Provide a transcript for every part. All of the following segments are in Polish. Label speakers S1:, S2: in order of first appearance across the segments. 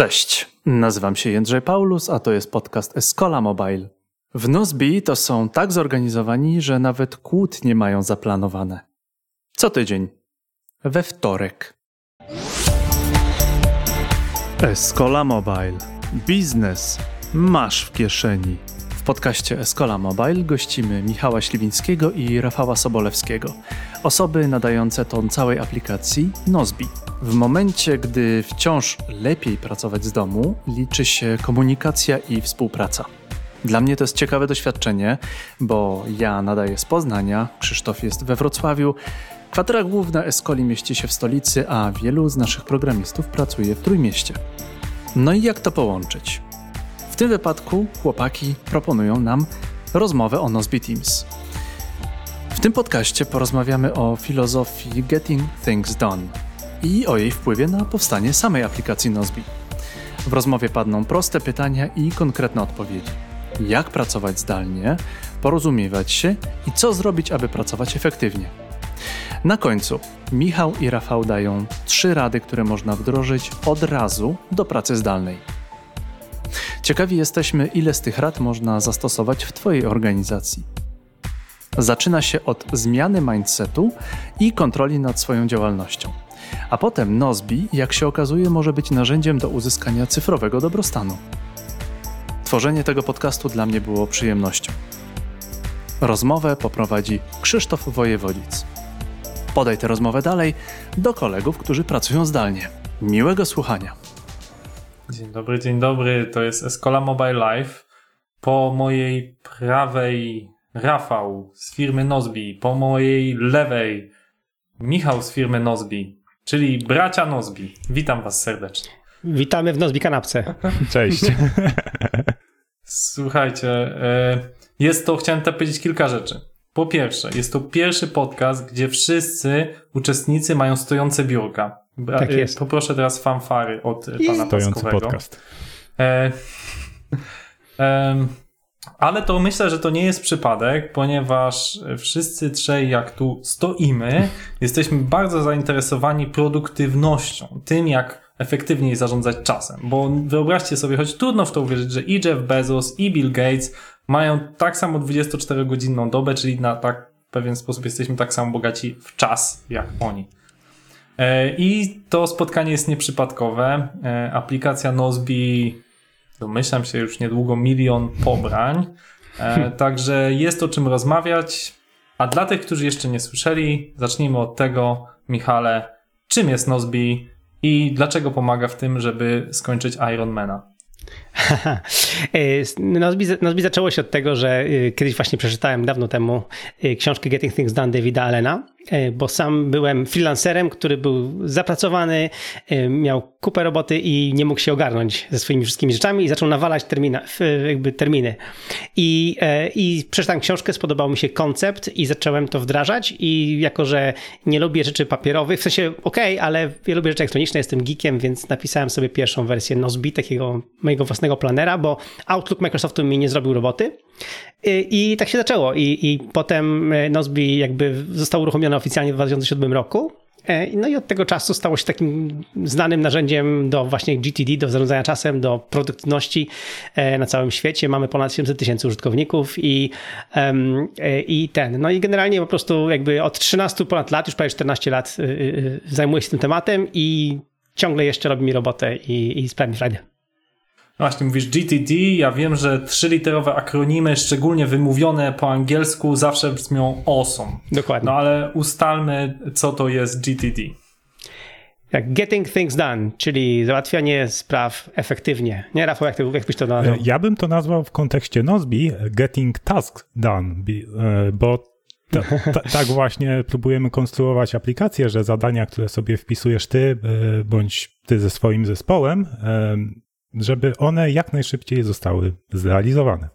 S1: Cześć, nazywam się Jędrzej Paulus, a to jest podcast Escola Mobile. W Nozbi to są tak zorganizowani, że nawet kłótnie mają zaplanowane. Co tydzień. We wtorek. Escola Mobile. Biznes masz w kieszeni. Podcaście Escola Mobile gościmy Michała Śliwińskiego i Rafała Sobolewskiego, osoby nadające ton całej aplikacji Nozbi. W momencie, gdy wciąż lepiej pracować z domu, liczy się komunikacja i współpraca. Dla mnie to jest ciekawe doświadczenie, bo ja nadaję z Poznania, Krzysztof jest we Wrocławiu, kwatera główna Escoli mieści się w stolicy, a wielu z naszych programistów pracuje w Trójmieście. No i jak to połączyć? Tym wypadku chłopaki proponują nam rozmowę o Nozbe Teams. W tym podcaście porozmawiamy o filozofii Getting Things Done i o jej wpływie na powstanie samej aplikacji Nozbe. W rozmowie padną proste pytania i konkretne odpowiedzi. Jak pracować zdalnie, porozumiewać się i co zrobić, aby pracować efektywnie. Na końcu Michał i Rafał dają trzy rady, które można wdrożyć od razu do pracy zdalnej. Ciekawi jesteśmy, ile z tych rad można zastosować w Twojej organizacji. Zaczyna się od zmiany mindsetu i kontroli nad swoją działalnością. A potem Nozbi, jak się okazuje, może być narzędziem do uzyskania cyfrowego dobrostanu. Tworzenie tego podcastu dla mnie było przyjemnością. Rozmowę poprowadzi Krzysztof Wojewodzic. Podaj tę rozmowę dalej do kolegów, którzy pracują zdalnie. Miłego słuchania.
S2: Dzień dobry, dzień dobry. To jest Escola Mobile Live. Po mojej prawej Rafał z firmy Nozbi, po mojej lewej Michał z firmy Nozbi, czyli bracia Nozbi. Witam was serdecznie.
S3: Witamy w Nozbi Kanapce.
S4: Cześć.
S2: Słuchajcie, e, jest to, chciałem tutaj powiedzieć kilka rzeczy. Po pierwsze, jest to pierwszy podcast, gdzie wszyscy uczestnicy mają stojące biurka.
S3: Tak jest.
S2: Poproszę teraz fanfary od
S4: I
S2: pana
S4: stojący
S2: Paskowego.
S4: podcast.
S2: E, em, ale to myślę, że to nie jest przypadek, ponieważ wszyscy trzej, jak tu stoimy, jesteśmy bardzo zainteresowani produktywnością, tym jak efektywniej zarządzać czasem. Bo wyobraźcie sobie, choć trudno w to uwierzyć, że i Jeff Bezos, i Bill Gates mają tak samo 24-godzinną dobę, czyli na tak w pewien sposób jesteśmy tak samo bogaci w czas jak oni. E, I to spotkanie jest nieprzypadkowe. E, Aplikacja Nozbi, domyślam się już niedługo milion pobrań. E, Także jest o czym rozmawiać. A dla tych, którzy jeszcze nie słyszeli, zacznijmy od tego, Michale, czym jest Nozbi i dlaczego pomaga w tym, żeby skończyć Ironmana?
S3: Nozbi, Nozbi zaczęło się od tego, że y, kiedyś właśnie przeczytałem dawno temu y, książkę Getting Things Done Davida Allena, bo sam byłem freelancerem, który był zapracowany, miał kupę roboty i nie mógł się ogarnąć ze swoimi wszystkimi rzeczami i zaczął nawalać termina, jakby terminy. I, I przeczytałem książkę, spodobał mi się koncept i zacząłem to wdrażać i jako, że nie lubię rzeczy papierowych, w sensie okej, okay, ale ja lubię rzeczy elektroniczne, jestem geekiem, więc napisałem sobie pierwszą wersję Nozbi, takiego mojego własnego planera, bo Outlook Microsoftu mi nie zrobił roboty. I, i tak się zaczęło. I, I potem Nozbi jakby został uruchomiony oficjalnie w 2007 roku. No i od tego czasu stało się takim znanym narzędziem do właśnie GTD, do zarządzania czasem, do produktywności na całym świecie. Mamy ponad 700 tysięcy użytkowników i, i ten. No i generalnie po prostu jakby od 13 ponad lat, już prawie 14 lat zajmuję się tym tematem i ciągle jeszcze robi mi robotę i, i sprawia mi frajdę.
S2: No właśnie, mówisz GTD, ja wiem, że trzyliterowe akronimy, szczególnie wymówione po angielsku, zawsze brzmią awesome.
S3: Dokładnie.
S2: No ale ustalmy, co to jest GTD.
S3: Jak getting things done, czyli załatwianie spraw efektywnie. Nie, Rafał, jak, ty, jak byś to nazwał?
S4: Ja bym to nazwał w kontekście Nozbi getting tasks done, bo tak właśnie próbujemy konstruować aplikacje, że zadania, które sobie wpisujesz ty, bądź ty ze swoim zespołem, żeby one jak najszybciej zostały zrealizowane.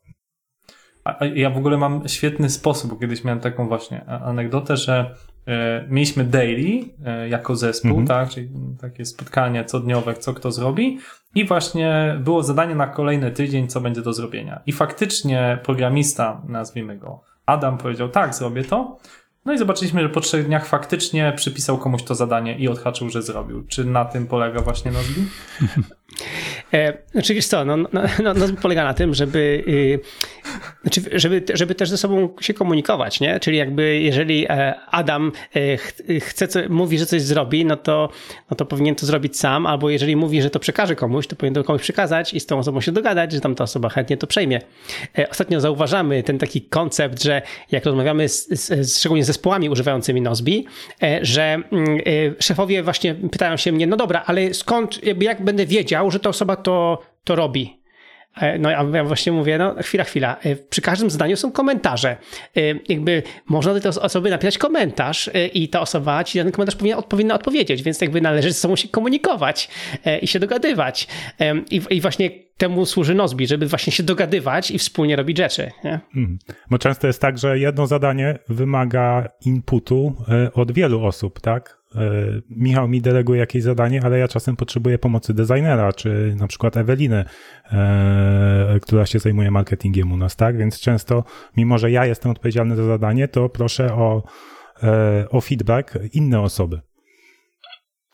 S2: Ja w ogóle mam świetny sposób, bo kiedyś miałem taką właśnie anegdotę, że e, mieliśmy daily e, jako zespół, mhm. tak, czyli takie spotkanie codniowe, co kto zrobi i właśnie było zadanie na kolejny tydzień, co będzie do zrobienia. I faktycznie programista, nazwijmy go Adam, powiedział tak, zrobię to. No i zobaczyliśmy, że po trzech dniach faktycznie przypisał komuś to zadanie i odhaczył, że zrobił. Czy na tym polega właśnie Nozbi?
S3: E, znaczy wiesz co, no, no, no, no polega na tym, żeby, y, znaczy, żeby, żeby też ze sobą się komunikować, nie? Czyli jakby jeżeli e, Adam e, ch, chce, co, mówi, że coś zrobi, no to, no to powinien to zrobić sam, albo jeżeli mówi, że to przekaże komuś, to powinien to komuś przekazać i z tą osobą się dogadać, że tam ta osoba chętnie to przejmie. E, ostatnio zauważamy ten taki koncept, że jak rozmawiamy z, z, szczególnie z zespołami używającymi Nozbi, e, że mm, e, szefowie właśnie pytają się mnie, no dobra, ale skąd, jakby jak będę wiedział, że ta osoba to, to robi? E, no ja właśnie mówię, no chwila, chwila. E, przy każdym zdaniu są komentarze. E, jakby można do tej osoby napisać komentarz i ta osoba ci ten komentarz powinna, powinna odpowiedzieć, więc jakby należy ze sobą się komunikować i się dogadywać. I, i właśnie temu służy Nozbi, żeby właśnie się dogadywać i wspólnie robić rzeczy. Nie?
S4: Mhm. Bo często jest tak, że jedno zadanie wymaga inputu od wielu osób, tak? E, Michał mi deleguje jakieś zadanie, ale ja czasem potrzebuję pomocy designera, czy na przykład Eweliny, e, która się zajmuje marketingiem u nas, tak? Więc często, mimo że ja jestem odpowiedzialny za zadanie, to proszę o, e, o feedback inne osoby.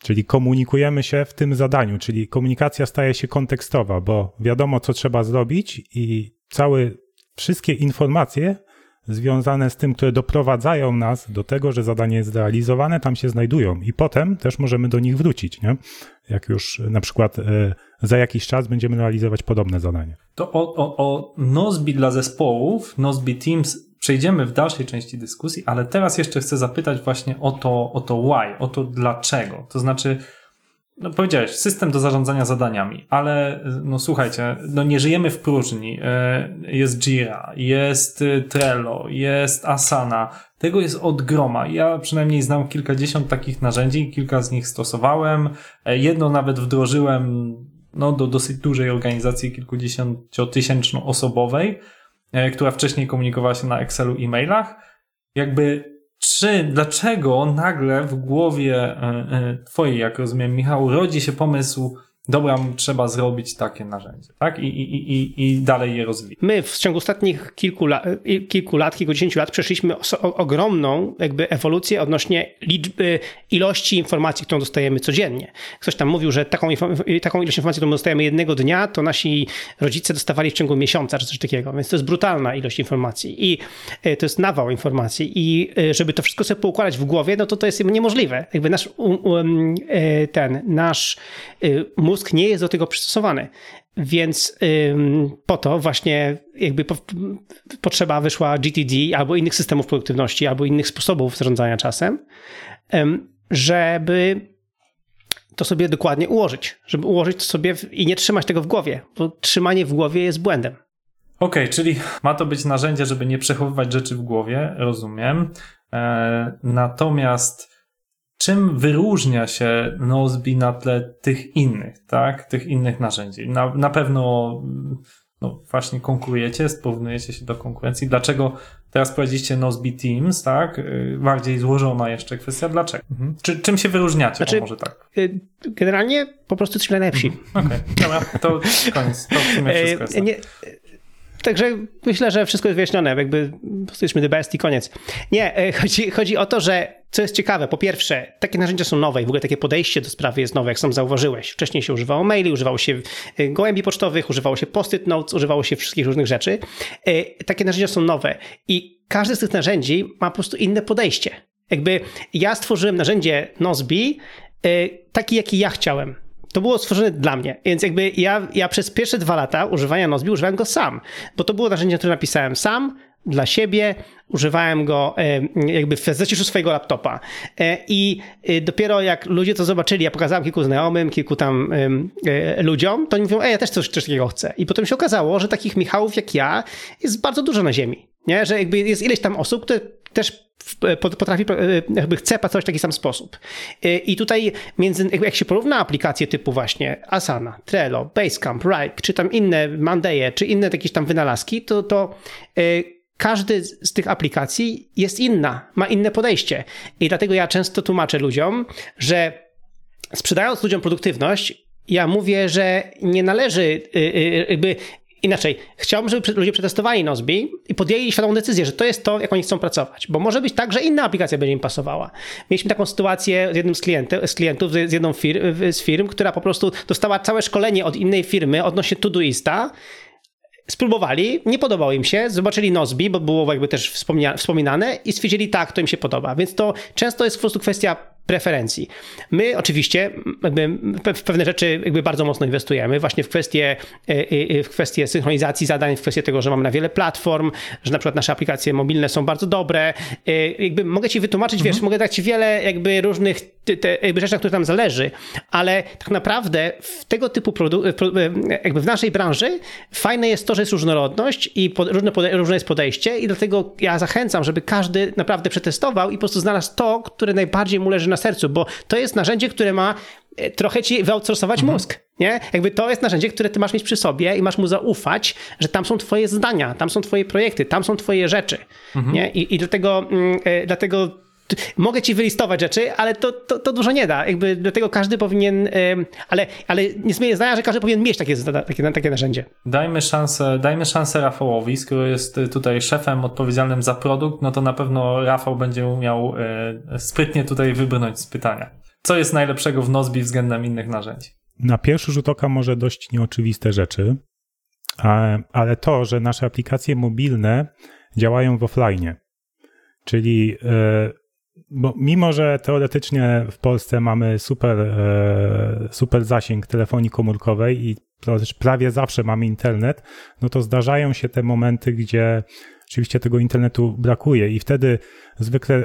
S4: Czyli komunikujemy się w tym zadaniu, czyli komunikacja staje się kontekstowa, bo wiadomo, co trzeba zrobić i całe, wszystkie informacje związane z tym, które doprowadzają nas do tego, że zadanie jest zrealizowane, tam się znajdują i potem też możemy do nich wrócić, nie? Jak już na przykład e, za jakiś czas będziemy realizować podobne zadanie.
S2: To o, o, o Nozbi dla zespołów, Nozbi Teams przejdziemy w dalszej części dyskusji, ale teraz jeszcze chcę zapytać właśnie o to, o to why, o to dlaczego. To znaczy, no powiedziałeś, system do zarządzania zadaniami, ale no słuchajcie, no nie żyjemy w próżni. E, jest Jira, jest y, Trello, jest Asana. Tego jest od groma. Ja przynajmniej znam kilkadziesiąt takich narzędzi, kilka z nich stosowałem. E, jedno nawet wdrożyłem no, do dosyć dużej organizacji kilkudziesięciotysięczno osobowej, e, która wcześniej komunikowała się na Excelu i mailach. Jakby czy, dlaczego nagle w głowie e, e, twojej, jak rozumiem, Michał, rodzi się pomysł, dobra, trzeba zrobić takie narzędzie, tak? I, i, i, i dalej je rozwijać.
S3: My w ciągu ostatnich kilku, la, kilku lat, kilkudziesięciu lat przeszliśmy ogromną jakby ewolucję odnośnie liczby, ilości informacji, którą dostajemy codziennie. Ktoś tam mówił, że taką, taką ilość informacji, którą dostajemy jednego dnia, to nasi rodzice dostawali w ciągu miesiąca, czy coś takiego, więc to jest brutalna ilość informacji i e, to jest nawał informacji i e, żeby to wszystko sobie poukładać w głowie, no to to jest niemożliwe. Jakby nasz, um, ten, nasz mózg nie jest do tego przystosowany. Więc ym, po to właśnie jakby po, potrzeba wyszła GTD albo innych systemów produktywności, albo innych sposobów zarządzania czasem, ym, żeby to sobie dokładnie ułożyć, żeby ułożyć to sobie w, i nie trzymać tego w głowie, bo trzymanie w głowie jest błędem.
S2: Okej, okay, czyli ma to być narzędzie, żeby nie przechowywać rzeczy w głowie, rozumiem. E, natomiast czym wyróżnia się Nozbi na tle tych innych, tak? Tych innych narzędzi? Na, na pewno no właśnie konkurujecie, porównujecie się do konkurencji. Dlaczego teraz prowadziliście Nozbi Teams, tak? Y, bardziej złożona jeszcze kwestia. Dlaczego? Mhm. Czy, czym się wyróżniacie? Znaczy, może tak?
S3: Y, generalnie po prostu jesteśmy najlepsi.
S2: Mhm. Okej, okay. dobra, to koniec. To w sumie wszystko jest. Nie,
S3: Także myślę, że wszystko jest wyjaśnione, jakby jesteśmy the best i koniec. Nie, e, chodzi, chodzi o to, że co jest ciekawe, po pierwsze, takie narzędzia są nowe i w ogóle takie podejście do sprawy jest nowe, jak sam zauważyłeś. Wcześniej się używało maili, używało się e, gołębi pocztowych, używało się post-it notes, używało się wszystkich różnych rzeczy. E, takie narzędzia są nowe i każde z tych narzędzi ma po prostu inne podejście. Jakby ja stworzyłem narzędzie Nozbi taki, jaki ja chciałem to było stworzone dla mnie. Więc jakby ja, ja przez pierwsze dwa lata używania Nozbi używałem go sam, bo to było narzędzie, które napisałem sam, dla siebie, używałem go jakby w zaciszu swojego laptopa. E, I e, dopiero jak ludzie to zobaczyli, ja pokazałem kilku znajomym, kilku tam e, ludziom, to oni mówią, ej, ja też coś, coś takiego chcę. I potem się okazało, że takich Michałów jak ja jest bardzo dużo na ziemi. Nie? Że jakby jest ileś tam osób, które też potrafi, jakby chce pracować w taki sam sposób. I tutaj między, jak się porówna aplikacje typu właśnie Asana, Trello, Basecamp, Ripe, czy tam inne Monday, czy inne jakieś tam wynalazki, to, to każdy z tych aplikacji jest inna, ma inne podejście. I dlatego ja często tłumaczę ludziom, że sprzedając ludziom produktywność, ja mówię, że nie należy jakby inaczej, chciałbym, żeby ludzie przetestowali Nozbi i podjęli świadomą decyzję, że to jest to, jak oni chcą pracować, bo może być tak, że inna aplikacja będzie im pasowała. Mieliśmy taką sytuację z jednym z, klientów, z klientów, z jedną fir z firm, która po prostu dostała całe szkolenie od innej firmy odnośnie Todoista, spróbowali, nie podobało im się, zobaczyli Nozbi, bo było jakby też wspominane i stwierdzili tak, to im się podoba. Więc to często jest po prostu kwestia preferencji. My oczywiście w pewne rzeczy jakby bardzo mocno inwestujemy, właśnie w kwestie, e, e, w kwestie synchronizacji zadań, w kwestie tego, że mamy na wiele platform, że na przykład nasze aplikacje mobilne są bardzo dobre. E, jakby mogę ci wytłumaczyć, mhm. wiesz, mogę dać ci wiele jakby różnych te, jakby rzeczy, na których nam zależy, ale tak naprawdę w tego typu jakby w naszej branży fajne jest to, że jest różnorodność i pod, różne, pode, różne jest podejście i dlatego ja zachęcam, żeby każdy naprawdę przetestował i po prostu znalazł to, które najbardziej mu leży na sercu, bo to jest narzędzie, które ma e, trochę ci wyoutsourcować mhm. mózg, nie? Jakby to jest narzędzie, które ty masz mieć przy sobie i masz mu zaufać, że tam są twoje zdania, tam są twoje projekty, tam są twoje rzeczy, mhm. nie? I, i dlatego, mm, e, dlatego mogę ci wylistować rzeczy, ale to, to, to, dużo nie da. Jakby dlatego każdy powinien, ale, ale nie zmienię zdania, że każdy powinien mieć takie, takie, takie narzędzie.
S2: Dajmy szansę, dajmy szansę Rafałowi, skoro jest tutaj szefem odpowiedzialnym za produkt, no to na pewno Rafał będzie umiał e, sprytnie tutaj wybrnąć z pytania. Co jest najlepszego w Nozbi względem innych narzędzi?
S4: Na pierwszy rzut oka może dość nieoczywiste rzeczy, ale to, że nasze aplikacje mobilne działają w offline, czyli e, bo mimo, że teoretycznie w Polsce mamy super, e, super zasięg telefonii komórkowej i prawie zawsze mamy internet, no to zdarzają się te momenty, gdzie oczywiście tego internetu brakuje i wtedy zwykle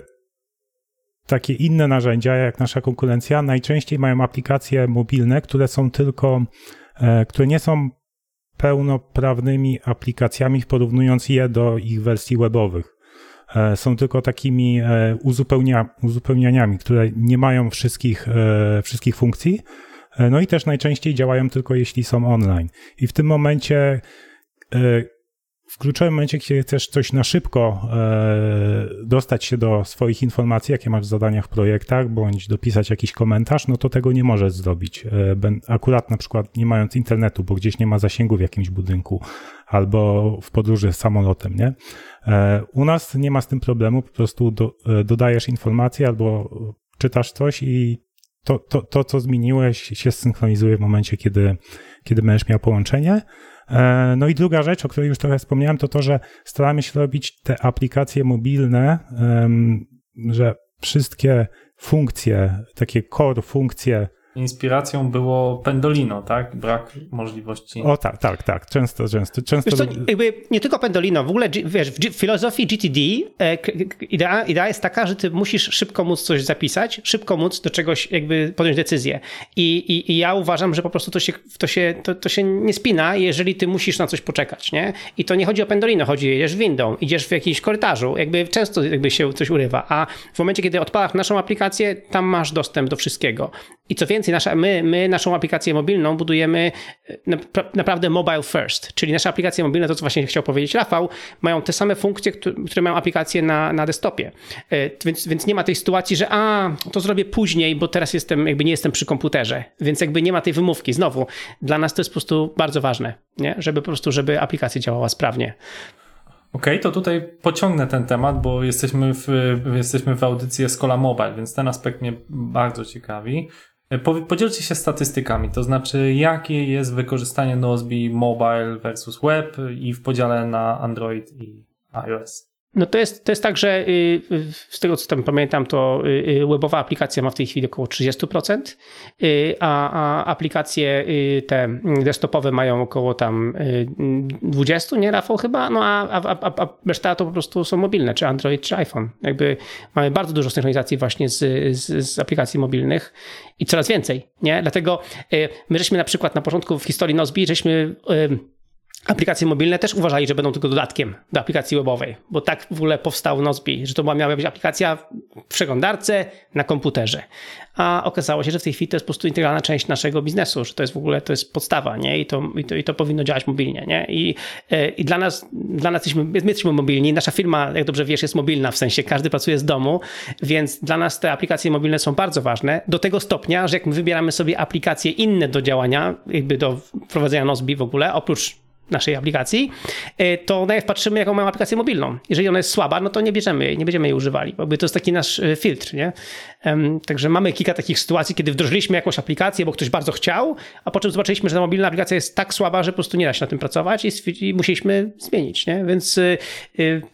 S4: takie inne narzędzia, jak nasza konkurencja, najczęściej mają aplikacje mobilne, które są tylko, e, które nie są pełnoprawnymi aplikacjami, porównując je do ich wersji webowych. E, są tylko takimi e, uzupełnia, uzupełnianiami, które nie mają wszystkich, e, wszystkich funkcji. No i też najczęściej działają tylko jeśli są online. I w tym momencie w kluczowym momencie, kiedy chcesz coś na szybko dostać się do swoich informacji, jakie masz w zadaniach w projektach, bądź dopisać jakiś komentarz, no to tego nie możesz zrobić. Akurat na przykład nie mając internetu, bo gdzieś nie ma zasięgu w jakimś budynku, albo w podróży samolotem, nie? E, u nas nie ma z tym problemu, po prostu do, e, dodajesz informacje albo czytasz coś i to, to, to, co zmieniłeś, się synchronizuje w momencie, kiedy, kiedy będziesz miał połączenie. E, no i druga rzecz, o której już trochę wspomniałem, to to, że staramy się robić te aplikacje mobilne, że wszystkie funkcje, takie core funkcje
S2: inspiracją było Pendolino, tak? Brak możliwości.
S4: O tak, tak, tak. Często, często. często...
S3: Wiesz co, jakby nie tylko Pendolino, w ogóle wiesz, w filozofii GTD e, idea, idea jest taka, że ty musisz szybko móc coś zapisać, szybko móc do czegoś jakby podjąć decyzję. I, i, i ja uważam, że po prostu to się, to, się, to, to się nie spina, jeżeli ty musisz na coś poczekać, nie? I to nie chodzi o Pendolino, chodzi, jedziesz windą, idziesz w jakimś korytarzu, jakby często jakby się coś urywa, a w momencie, kiedy odpalasz naszą aplikację, tam masz dostęp do wszystkiego. I co więcej, nasza, my, my naszą aplikację mobilną budujemy e, naprawdę mobile first, czyli nasze aplikacje mobilne, to co właśnie chciał powiedzieć Rafał, mają te same funkcje, które mają aplikacje na, na desktopie. E, więc, więc nie ma tej sytuacji, że a, to zrobię później, bo teraz jestem, jakby nie jestem przy komputerze, więc jakby nie ma tej wymówki. Znowu, dla nas to jest po prostu bardzo ważne, nie? żeby po prostu, żeby aplikacja działała sprawnie.
S2: Okej, okay, to tutaj pociągnę ten temat, bo jesteśmy w, jesteśmy w audycji Escola Mobile, więc ten aspekt mnie bardzo ciekawi. Podzielcie się statystykami, to znaczy jakie jest wykorzystanie Nozbe mobile versus web i w podziale na Android i iOS.
S3: No to jest, to jest tak, że y, z tego co tam pamiętam, to y, y, webowa aplikacja ma w tej chwili około 30%, a, a aplikacje te desktopowe mają około tam 20%, nie Rafał chyba? No a, a, a, a reszta to po prostu są mobilne, czy Android, czy iPhone. Jakby mamy bardzo dużo synchronizacji właśnie z, z, z aplikacji mobilnych i coraz więcej, nie? Dlatego my żeśmy na przykład na początku w historii Nozbi, żeśmy aplikacje mobilne też uważali, że będą tylko dodatkiem do aplikacji webowej, bo tak w ogóle powstał Nozbe, że to miała być aplikacja w przeglądarce na komputerze. A okazało się, że w tej chwili to jest po prostu integralna część naszego biznesu, że to jest w ogóle to jest podstawa, nie? I to, i to, i to powinno działać mobilnie, nie? I, e, i dla nas, dla nas jesteśmy, my jesteśmy mobilni, nasza firma, jak dobrze wiesz, jest mobilna, w sensie każdy pracuje z domu, więc dla nas te aplikacje mobilne są bardzo ważne, do tego stopnia, że jak my wybieramy sobie aplikacje inne do działania, jakby do prowadzenia Nozbe w ogóle, oprócz naszej aplikacji, e, to najpierw patrzymy, jaką mamy aplikację mobilną. Jeżeli ona jest słaba, no to nie bierzemy jej, nie będziemy jej używali. Jakby to jest taki nasz e, filtr, nie? Także mamy kilka takich sytuacji, kiedy wdrożyliśmy jakąś aplikację, bo ktoś bardzo chciał, a po czym zobaczyliśmy, że ta mobilna aplikacja jest tak słaba, że po prostu nie da się na tym pracować i, musieliśmy zmienić, nie? Więc y,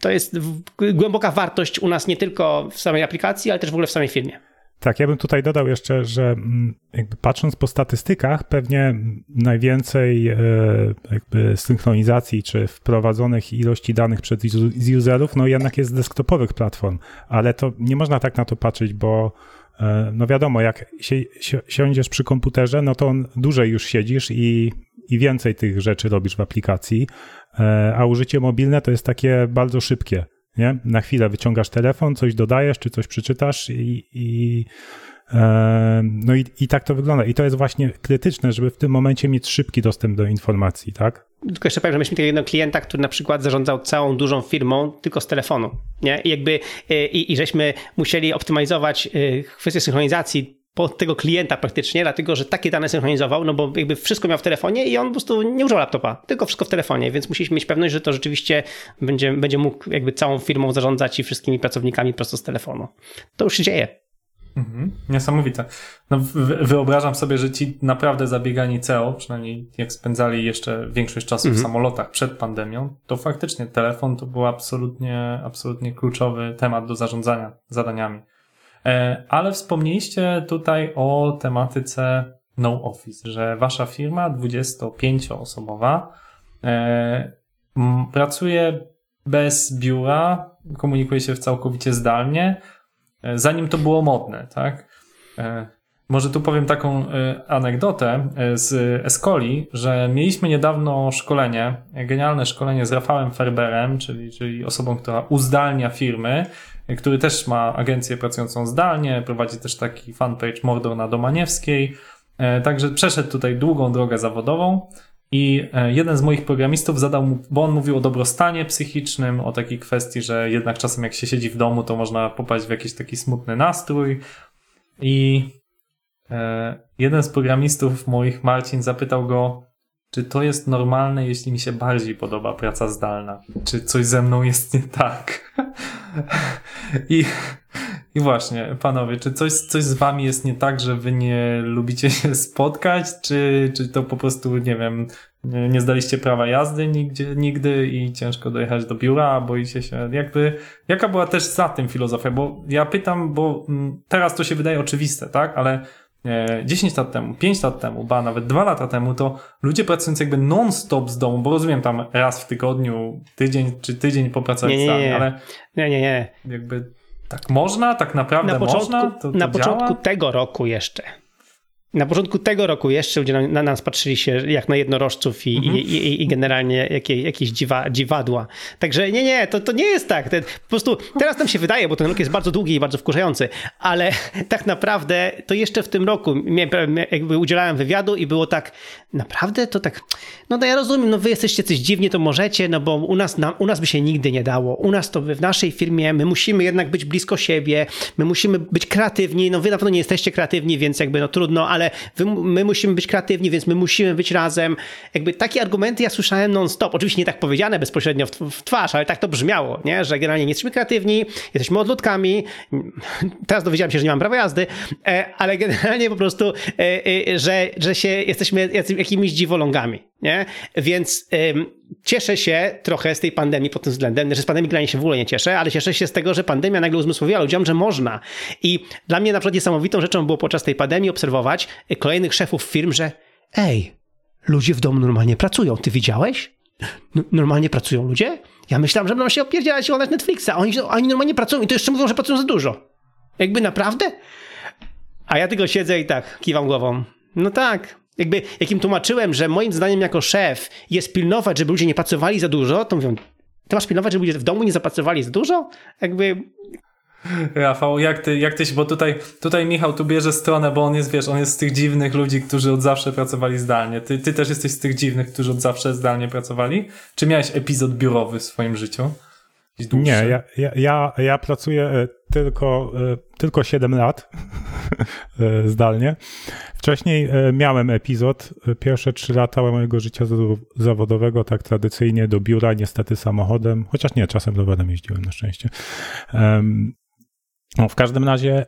S3: to jest głęboka wartość u nas nie tylko w samej aplikacji, ale też w ogóle w samej firmie.
S4: Tak, ja bym tutaj dodał jeszcze, że mm, jakby patrząc po statystykach, pewnie najwięcej e, jakby synchronizacji czy wprowadzonych ilości danych przez userów, no jednak jest z desktopowych platform, ale to nie można tak na to patrzeć, bo e, no wiadomo, jak si siądziesz przy komputerze, no to dłużej już siedzisz i, i więcej tych rzeczy robisz w aplikacji, e, a użycie mobilne to jest takie bardzo szybkie nie? Na chwilę wyciągasz telefon, coś dodajesz, czy coś przeczytasz i, i e, no i, i tak to wygląda. I to jest właśnie krytyczne, żeby w tym momencie mieć szybki dostęp do informacji, tak?
S3: Tylko jeszcze powiem, że mieliśmy takiego klienta, który na przykład zarządzał całą dużą firmą tylko z telefonu. Nie? I jakby e, i, i żeśmy musieli optymalizować e, kwestię synchronizacji pod tego klienta praktycznie, dlatego że takie dane synchronizował, no bo jakby wszystko miał w telefonie i on po prostu nie używał laptopa, tylko wszystko w telefonie, więc musieliśmy mieć pewność, że to rzeczywiście będzie, będzie mógł jakby całą firmą zarządzać i wszystkimi pracownikami prosto z telefonu. To już się dzieje.
S2: Mhm, niesamowite. No, wyobrażam sobie, że ci naprawdę zabiegani CEO, przynajmniej jak spędzali jeszcze większość czasu mhm. w samolotach przed pandemią, to faktycznie telefon to był absolutnie, absolutnie kluczowy temat do zarządzania zadaniami. E, ale wspomnieliście tutaj o tematyce no office, że wasza firma 25-osobowa e, pracuje bez biura, komunikuje się całkowicie zdalnie, e, zanim to było modne, tak? Może tu powiem taką anegdotę z Escoli, że mieliśmy niedawno szkolenie, genialne szkolenie z Rafałem Ferberem, czyli, czyli osobą, która uzdalnia firmy, który też ma agencję pracującą zdalnie, prowadzi też taki fanpage Mordor na Domaniewskiej. E, także przeszedł tutaj długą drogę zawodową i e, jeden z moich programistów zadał mu, bo on mówił o dobrostanie psychicznym, o takiej kwestii, że jednak czasem jak się siedzi w domu, to można popaść w jakiś taki smutny nastrój. I e, jeden z programistów moich, Marcin, zapytał go, czy to jest normalne, jeśli mi się bardziej podoba praca zdalna? Czy coś ze mną jest nie tak? I, I właśnie, panowie, czy coś, coś z wami jest nie tak, że wy nie lubicie się spotkać, czy, czy to po prostu, nie wiem, nie, zdaliście prawa jazdy nigdzie, nigdy i ciężko dojechać do biura, boicie się, jakby, jaka była też za tym filozofia? Bo ja pytam, bo mm, teraz to się wydaje oczywiste, tak? Ale 10 lat temu, 5 lat temu, ba nawet 2 lata temu, to ludzie pracujący jakby non-stop z domu, bo rozumiem tam raz w tygodniu, tydzień czy tydzień popracować
S3: nie, nie,
S2: nie. ale
S3: nie, nie, nie.
S2: jakby tak można, tak naprawdę
S3: na początku,
S2: można? To, to
S3: na początku
S2: działa?
S3: tego roku jeszcze na początku tego roku jeszcze ludzie na, na nas patrzyli się jak na jednorożców i, mhm. i, i, i, generalnie jakie, jakieś dziwa, dziwadła. Także nie, nie, to, to nie jest tak. Ten, po prostu teraz nam się wydaje, bo ten rok jest bardzo długi i bardzo wkurzający, ale tak naprawdę to jeszcze w tym roku jakby udzielałem wywiadu i było tak, naprawdę to tak, no to ja rozumiem, no wy jesteście coś dziwnie, to możecie, no bo u nas, na, u nas by się nigdy nie dało. U nas to w naszej firmie, my musimy jednak być blisko siebie, my musimy być kreatywni, no wy na pewno nie jesteście kreatywni, więc jakby no trudno, ale wy, my musimy być kreatywni, więc my musimy być razem. Jakby takie argumenty ja słyszałem non-stop. Oczywiście nie tak powiedziane bezpośrednio w, w twarz, ale tak to brzmiało, nie? że generalnie nie jesteśmy kreatywni, jesteśmy odlutkami. Teraz dowiedziałem się, że nie mam prawa jazdy, e, ale generalnie po prostu, e, e, że, że się jesteśmy jakimiś dziwolągami. Nie? Więc ym, cieszę się trochę z tej pandemii pod tym względem, że z pandemii generalnie się w ogóle nie cieszę, ale cieszę się z tego, że pandemia nagle uzmysłowiła ludziom, że można. I dla mnie na przykład niesamowitą rzeczą było podczas tej pandemii obserwować kolejnych szefów firm, że ej, ludzie w domu normalnie pracują. Ty widziałeś? N normalnie pracują ludzie? Ja myślałem, że będą się opierdzielać i oglądać Netflixa. Oni, oni normalnie pracują i to jeszcze mówią, że pracują za dużo. Jakby naprawdę? A ja tylko siedzę i tak kiwam głową. No tak, jakby, jak im tłumaczyłem, że moim zdaniem jako szef jest pilnować, żeby ludzie nie pracowali za dużo, to mówią, ty masz pilnować, żeby ludzie w domu nie zapracowali za dużo? Jakby...
S2: Rafał, jak ty, jak ty, bo tutaj, tutaj Michał tu bierze stronę, bo on jest, wiesz, on jest z tych dziwnych ludzi, którzy od zawsze pracowali zdalnie. Ty, ty też jesteś z tych dziwnych, którzy od zawsze zdalnie pracowali? Czy miałeś epizod biurowy w swoim życiu?
S4: Nie, ja, ja, ja, ja pracuję e, tylko, e, tylko 7 lat e, zdalnie. Wcześniej miałem epizod, pierwsze 3 lata mojego życia zawodowego, tak tradycyjnie do biura, niestety samochodem, chociaż nie, czasem rowerem jeździłem na szczęście. No, w każdym razie,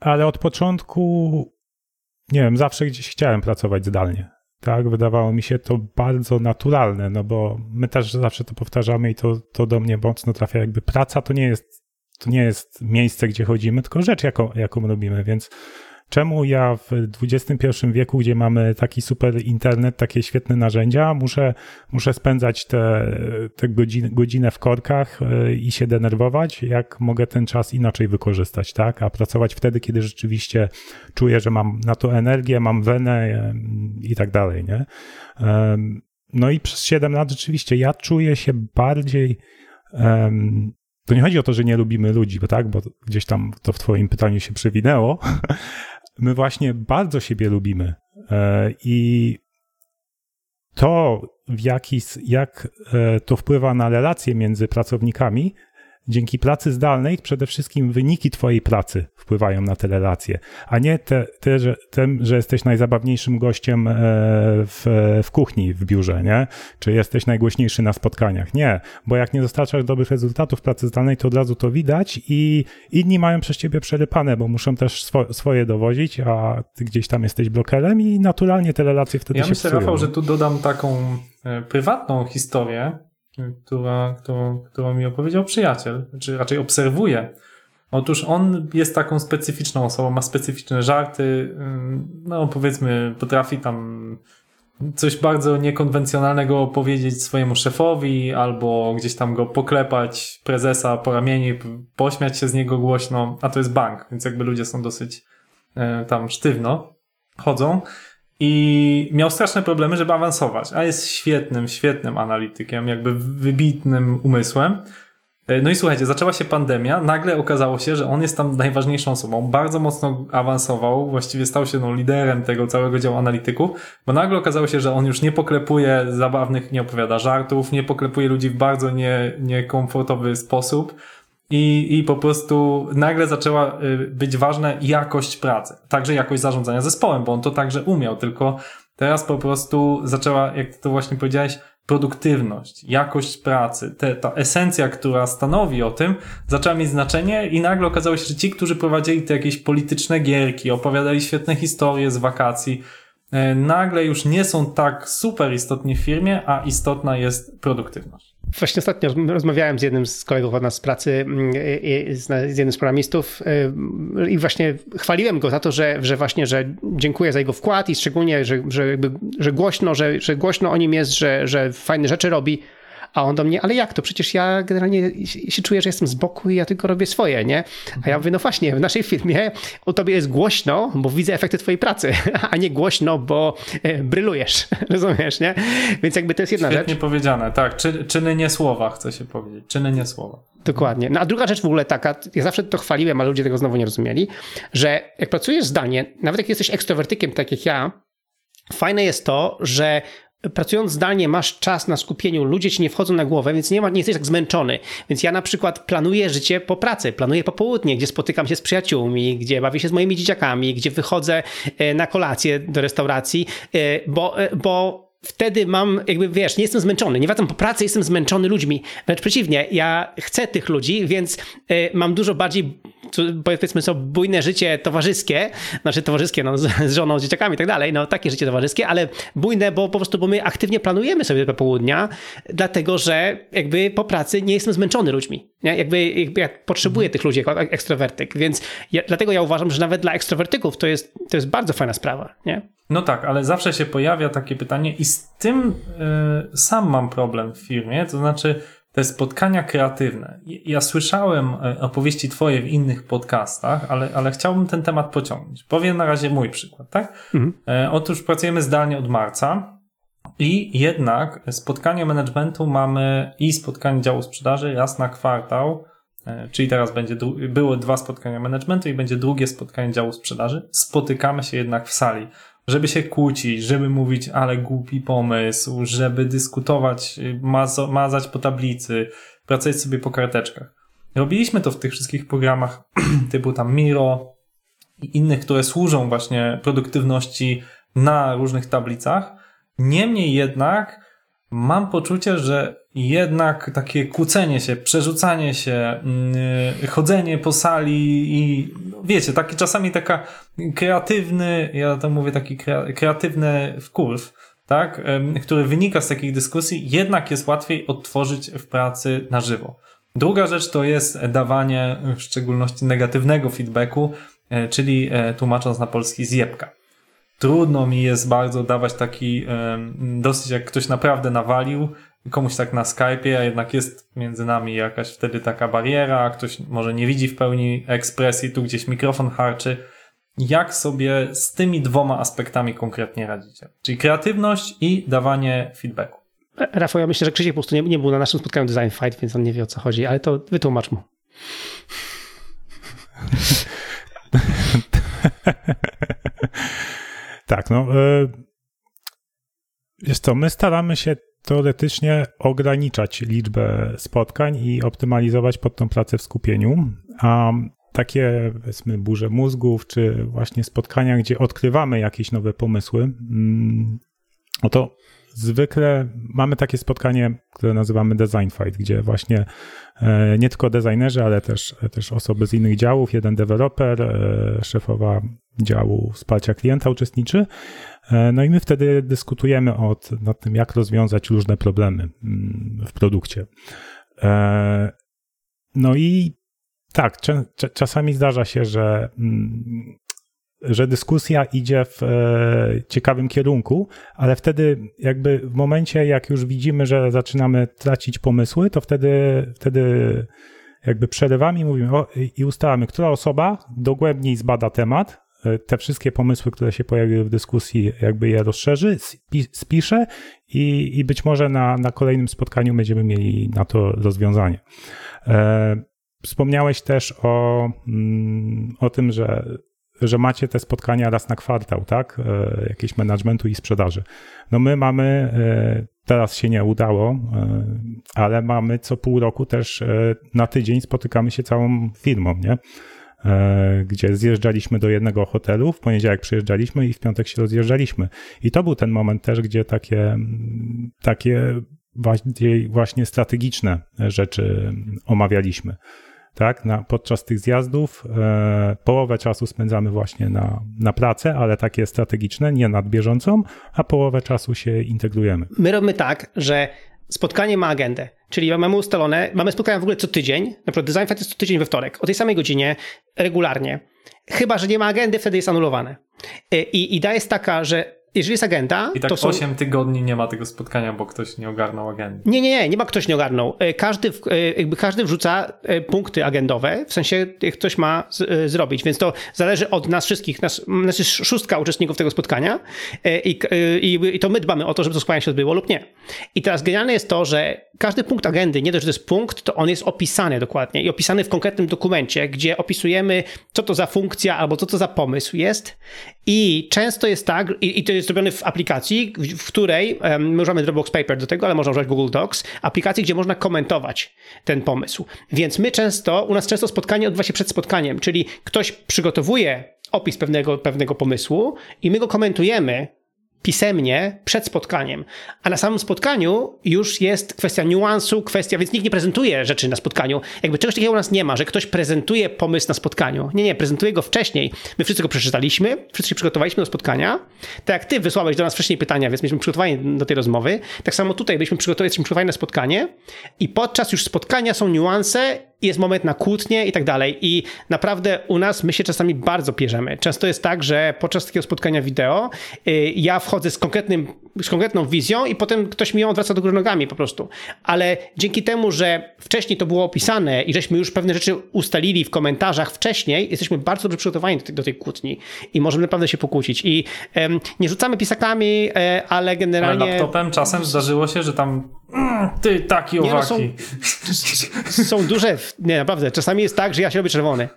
S4: ale od początku, nie wiem, zawsze gdzieś chciałem pracować zdalnie. Tak, wydawało mi się to bardzo naturalne, no bo my też zawsze to powtarzamy i to, to do mnie mocno trafia. Jakby praca to nie jest, to nie jest miejsce, gdzie chodzimy, tylko rzecz, jaką, jaką robimy, więc Czemu ja w XXI wieku, gdzie mamy taki super internet, takie świetne narzędzia, muszę, muszę spędzać te, te godziny, godzinę w korkach e, i się denerwować, jak mogę ten czas inaczej wykorzystać, tak? A pracować wtedy, kiedy rzeczywiście czuję, że mam na to energię, mam wenę e, i tak dalej, nie? No i przez 7 lat rzeczywiście ja czuję się bardziej to nie chodzi o to, że nie lubimy ludzi, bo tak, bo gdzieś tam to w Twoim pytaniu się przewinęło, my właśnie bardzo siebie lubimy. E, i to, w jaki, jak e, to wpływa na relacje między pracownikami, dzięki pracy zdalnej przede wszystkim wyniki twojej pracy wpływają na te relacje, a nie te, te, że, tym, że jesteś najzabawniejszym gościem e, w, w kuchni w biurze, nie? Czy jesteś najgłośniejszy na spotkaniach. Nie, bo jak nie dostarczasz dobrych rezultatów pracy zdalnej, to od razu to widać i inni mają przez ciebie przerypane, bo muszą też swo, swoje dowozić, a ty gdzieś tam jesteś blokerem i naturalnie te relacje wtedy
S2: ja
S4: się
S2: myślę,
S4: psują.
S2: Rafał, że tu dodam taką e, prywatną historię, która, którą, którą mi opowiedział przyjaciel, czy raczej obserwuje. Otóż on jest taką specyficzną osobą, ma specyficzne żarty, no powiedzmy, potrafi tam coś bardzo niekonwencjonalnego powiedzieć swojemu szefowi, albo gdzieś tam go poklepać prezesa po ramieniu, pośmiać się z niego głośno, a to jest bank, więc jakby ludzie są dosyć e, tam sztywno chodzą i miał straszne problemy, żeby awansować, a jest świetnym, świetnym analitykiem, jakby wybitnym umysłem. E, no i słuchajcie, zaczęła się pandemia, nagle okazało się, że on jest tam najważniejszą osobą, bardzo mocno awansował, właściwie stał się no, liderem tego całego działu analityków, bo nagle okazało się, że on już nie poklepuje zabawnych, nie opowiada żartów, nie poklepuje ludzi w bardzo nie, niekomfortowy sposób, i, I po prostu nagle zaczęła y, być ważna jakość pracy, także jakość zarządzania zespołem, bo on to także umiał, tylko teraz po prostu zaczęła, jak to właśnie powiedziałeś, produktywność, jakość pracy, te, ta esencja, która stanowi o tym, zaczęła mieć znaczenie i nagle okazało się, że ci, którzy prowadzili te jakieś polityczne gierki, opowiadali świetne historie z wakacji, e, nagle już nie są tak super istotni w firmie, a istotna jest produktywność.
S3: Właśnie ostatnio rozmawiałem z jednym z kolegów od nas z pracy, mm, z jednym z programistów y, i właśnie chwaliłem go za to, że, że właśnie, że dziękuję za jego wkład i szczególnie, że, że, jakby, że głośno, że, że głośno o nim jest, że, że fajne rzeczy robi. A on do mnie, ale jak to? Przecież ja generalnie się czuję, że jestem z boku i ja tylko robię swoje, nie? A ja mówię, no właśnie, w naszej firmie o tobie jest głośno, bo widzę efekty twojej pracy, a nie głośno, bo e, brylujesz, rozumiesz, nie? Więc jakby to jest jedna
S2: Świetnie
S3: rzecz.
S2: Świetnie powiedziane, tak. Czy, czyny nie słowa, chcę się powiedzieć. Czyny nie słowa.
S3: Dokładnie. No a druga rzecz w ogóle taka, ja zawsze to chwaliłem, ale ludzie tego znowu nie rozumieli, że jak pracujesz zdalnie, nawet jak jesteś ekstrowertykiem, tak jak ja, fajne jest to, że pracując zdalnie masz czas na skupieniu, ludzie ci nie wchodzą na głowę, więc nie, ma, nie jesteś tak zmęczony. Więc ja na przykład planuję życie po pracy, planuję popołudnie, gdzie spotykam się z przyjaciółmi, gdzie bawię się z moimi dzieciakami, gdzie wychodzę e, na kolację do restauracji, e, bo, e, bo wtedy mam, jakby wiesz, nie jestem zmęczony, nie wracam po pracy, jestem zmęczony ludźmi. Wręcz przeciwnie, ja chcę tych ludzi, więc mam dużo bardziej powiedzmy sobie, bujne życie towarzyskie, znaczy towarzyskie no, z, żoną, z dzieciakami i tak dalej, no takie życie towarzyskie, ale bujne, bo po prostu, bo my aktywnie planujemy sobie te południa, dlatego, że jakby po pracy nie jestem zmęczony ludźmi, nie? Jakby, jakby ja potrzebuję tych ludzi jako ekstrowertyk, więc ja, dlatego ja uważam, że nawet dla ekstrowertyków to jest, to jest bardzo fajna sprawa, nie?
S2: No tak, ale zawsze się pojawia takie pytanie i z tym y, sam mam problem w firmie, to znaczy te spotkania kreatywne. Ja słyszałem e, opowieści Twoje w innych podcastach, ale, ale chciałbym ten temat pociągnąć. Powiem na razie mój przykład, tak? Mhm. E, otóż pracujemy zdalnie od marca i jednak spotkanie managementu mamy i spotkanie działu sprzedaży raz na kwartał, e, czyli teraz będzie, były dwa spotkania managementu i będzie drugie spotkanie działu sprzedaży. Spotykamy się jednak w sali żeby się kłócić, żeby mówić, ale głupi pomysł, żeby dyskutować, mazać po tablicy, pracujecie sobie po karteczkach. Robiliśmy to w tych wszystkich programach typu tam Miro i innych, które służą właśnie produktywności na różnych tablicach. Niemniej jednak mam poczucie, że jednak takie kłócenie się, przerzucanie się, yy, chodzenie po sali i wiecie, taki czasami taka kreatywny, ja to mówię taki kreatywny wkurw, tak, który wynika z takich dyskusji, jednak jest łatwiej odtworzyć w pracy na żywo. Druga rzecz to jest dawanie w szczególności negatywnego feedbacku, yy, czyli yy, tłumacząc na polski zjebka trudno mi jest bardzo dawać taki, dosyć jak ktoś naprawdę nawalił, komuś tak na Skype'ie, a jednak jest między nami jakaś wtedy taka bariera, ktoś może nie widzi w pełni ekspresji, tu gdzieś mikrofon harczy. Jak sobie z tymi dwoma aspektami konkretnie radzicie? Czyli kreatywność i dawanie feedbacku.
S3: Rafał, ja myślę, że Krzysiek po prostu nie, nie był na naszym spotkaniu Design Fight, więc on nie wie o co chodzi, ale to wytłumacz mu.
S4: Tak, no. Jest to, my staramy się teoretycznie ograniczać liczbę spotkań i optymalizować pod tą pracę w skupieniu, a takie, powiedzmy, burze mózgów, czy właśnie spotkania, gdzie odkrywamy jakieś nowe pomysły, mm, no to zwykle mamy takie spotkanie, które nazywamy Design Fight, gdzie właśnie e, nie tylko designerzy, ale też, też osoby z innych działów, jeden deweloper, e, szefowa działu wsparcia klienta uczestniczy. E, no i my wtedy dyskutujemy od, nad tym, jak rozwiązać różne problemy mm, w produkcie. No i tak, czasami zdarza się, że mm, że dyskusja idzie w e, ciekawym kierunku, ale wtedy jakby w momencie, jak już widzimy, że zaczynamy tracić pomysły, to wtedy, wtedy jakby przerywamy i mówimy o, i ustalamy, która osoba dogłębniej zbada temat, e, te wszystkie pomysły, które się pojawiły w dyskusji, jakby je rozszerzy, spisze i, i być może na, na kolejnym spotkaniu będziemy mieli na to rozwiązanie. E, wspomniałeś też o, mm, o tym, że że macie te spotkania raz na kwartał, tak? E, jakieś managementu i sprzedaży. No my mamy, e, teraz się nie udało, e, ale mamy co pół roku też na tydzień spotykamy się całą firmą, nie? Gdzie zjeżdżaliśmy do jednego hotelu, w poniedziałek przyjeżdżaliśmy i w piątek się rozjeżdżaliśmy. I to był ten moment też, gdzie takie, takie właśnie strategiczne rzeczy omawialiśmy tak? Na, podczas tych zjazdów e, połowę czasu spędzamy właśnie na, na pracę, ale takie strategiczne, nie nad bieżącą, a połowę czasu się integrujemy.
S3: My robimy tak, że spotkanie ma agendę, czyli mamy ustalone, mamy spotkania w ogóle co tydzień, na przykład Design Fight jest co tydzień we wtorek, o tej samej godzinie, regularnie. Chyba, że nie ma agendy, wtedy jest anulowane. E, I idea jest taka, że jeżeli jest agenda.
S2: I tak
S3: to
S2: są... 8 tygodni nie ma tego spotkania, bo ktoś nie ogarnął agendy.
S3: Nie, nie, nie, nie ma ktoś nie ogarnął. E, każdy, e, jakby każdy wrzuca e, punkty agendowe, w sensie ktoś ma z, zrobić, więc to zależy od nas wszystkich. Nas, nas jest szóstka uczestników tego spotkania i, i, i to my dbamy o to, żeby to spotkanie się odbyło lub nie. I teraz genialne jest to, że każdy punkt agendy, nie dość, że to jest punkt, to on jest opisany dokładnie i opisany w konkretnym dokumencie, gdzie opisujemy, co to za funkcja albo co to za pomysł jest. I często jest tak, i, i to jest zrobione w aplikacji, w, w której um, możemy Dropbox Paper do tego, ale można używać Google Docs, aplikacji, gdzie można komentować ten pomysł. Więc my często, u nas często spotkanie odbywa się przed spotkaniem, czyli ktoś przygotowuje opis pewnego, pewnego pomysłu i my go komentujemy pisemnie przed spotkaniem. A na samym spotkaniu już jest kwestia niuansu, kwestia, więc nikt nie prezentuje rzeczy na spotkaniu. Jakby czegoś takiego u nas nie ma, że ktoś prezentuje pomysł na spotkaniu. Nie, nie, prezentuje go wcześniej. My wszyscy go przeczytaliśmy, wszyscy się przygotowaliśmy do spotkania. Tak jak ty wysłałeś do nas wcześniej pytania, więc byliśmy przygotowani do tej rozmowy. Tak samo tutaj byliśmy przygotowani, jesteśmy przygotowani na spotkanie i podczas już spotkania są niuanse jest moment na kłótnie i tak dalej. I naprawdę u nas my się czasami bardzo pierzemy. Często jest tak, że podczas takiego spotkania wideo y, ja wchodzę z, konkretnym, z konkretną wizją i potem ktoś mi ją odwraca do góry nogami po prostu. Ale dzięki temu, że wcześniej to było opisane i żeśmy już pewne rzeczy ustalili w komentarzach wcześniej, jesteśmy bardzo dobrze przygotowani do tej, do tej kłótni i możemy naprawdę się pokłócić. I um, nie rzucamy pisakami, e, ale generalnie...
S2: Ale laptopem czasem zdarzyło się, że tam mm, ty taki
S3: Nie, no,
S2: owaki.
S3: są- są duże, nie naprawdę, czasami jest tak, że ja się robię czerwony,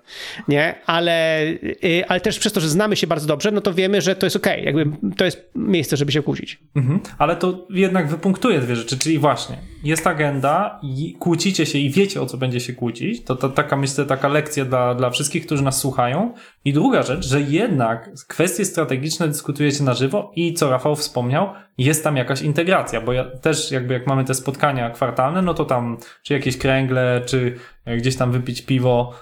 S3: nie, ale, y, ale też przez to, że znamy się bardzo dobrze, no to wiemy, że to jest okej, jakby to jest miejsce, żeby się kłócić.
S2: Mhm. Ale to jednak wypunktuje dwie rzeczy, czyli właśnie jest agenda i kłócicie się i wiecie o co będzie się kłócić. To, to taka myślę, taka lekcja dla, dla wszystkich, którzy nas słuchają. I druga rzecz, że jednak kwestie strategiczne dyskutujecie na żywo i co Rafał wspomniał, jest tam jakaś integracja, bo ja też jakby jak mamy te spotkania kwartalne, no to tam czy jakieś kręgle, czy gdzieś tam wypić piwo,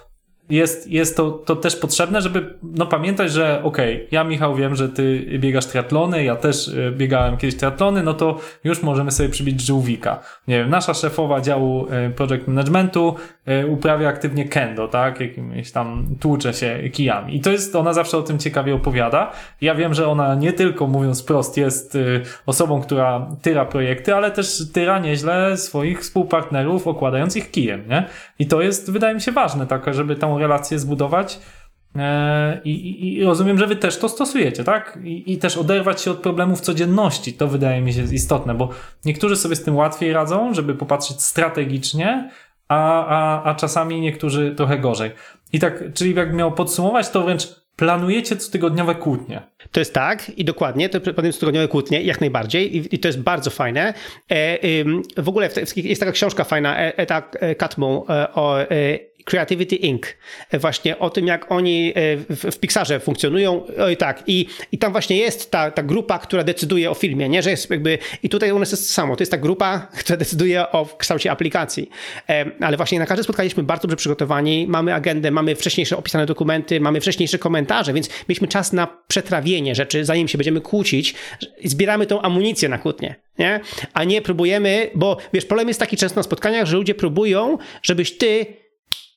S2: jest, jest to, to też potrzebne, żeby no, pamiętać, że okej, okay, ja Michał wiem, że ty biegasz triatlony, ja też y, biegałem kiedyś triatlony, no to już możemy sobie przybić żółwika. Nie wiem, nasza szefowa działu y, project managementu y, uprawia aktywnie kendo, tak? Jakimś tam tłucze się kijami. I to jest, ona zawsze o tym ciekawie opowiada. Ja wiem, że ona nie tylko, mówiąc prost, jest osobą, która tyra projekty, ale też tyra nieźle swoich współpartnerów, okładając ich kijem, nie? I to jest, wydaje mi się, ważne, tak, żeby relację zbudować. I, i, I, rozumiem, że wy też to stosujecie, tak? I, I, też oderwać się od problemów codzienności. To wydaje mi się istotne, bo niektórzy sobie z tym łatwiej radzą, żeby popatrzeć strategicznie, a, a, a czasami niektórzy trochę gorzej. I tak, czyli jak miał podsumować, to wręcz planujecie cotygodniowe kłótnie.
S3: To jest tak i dokładnie, to planujemy cotygodniowe kłótnie, jak najbardziej i, i, to jest bardzo fajne. E, w ogóle jest taka książka fajna, Eta Katmu e, o e, Creativity Inc. Właśnie o tym, jak oni e, w, w Pixarze funkcjonują. Oj, tak. I, I tam właśnie jest ta, ta grupa, która decyduje o filmie, nie? Że jest jakby, i tutaj u nas jest to samo. To jest ta grupa, która decyduje o kształcie aplikacji. Ale właśnie na każde spotkanie jesteśmy bardzo dobrze przygotowani. Mamy agendę, mamy wcześniejsze opisane dokumenty, mamy wcześniejsze komentarze, więc mieliśmy czas na przetrawienie rzeczy, zanim się będziemy kłócić. Zbieramy tą amunicję na kłótnie, nie? A nie próbujemy, bo wiesz, problem jest taki często na spotkaniach, że ludzie próbują, żebyś ty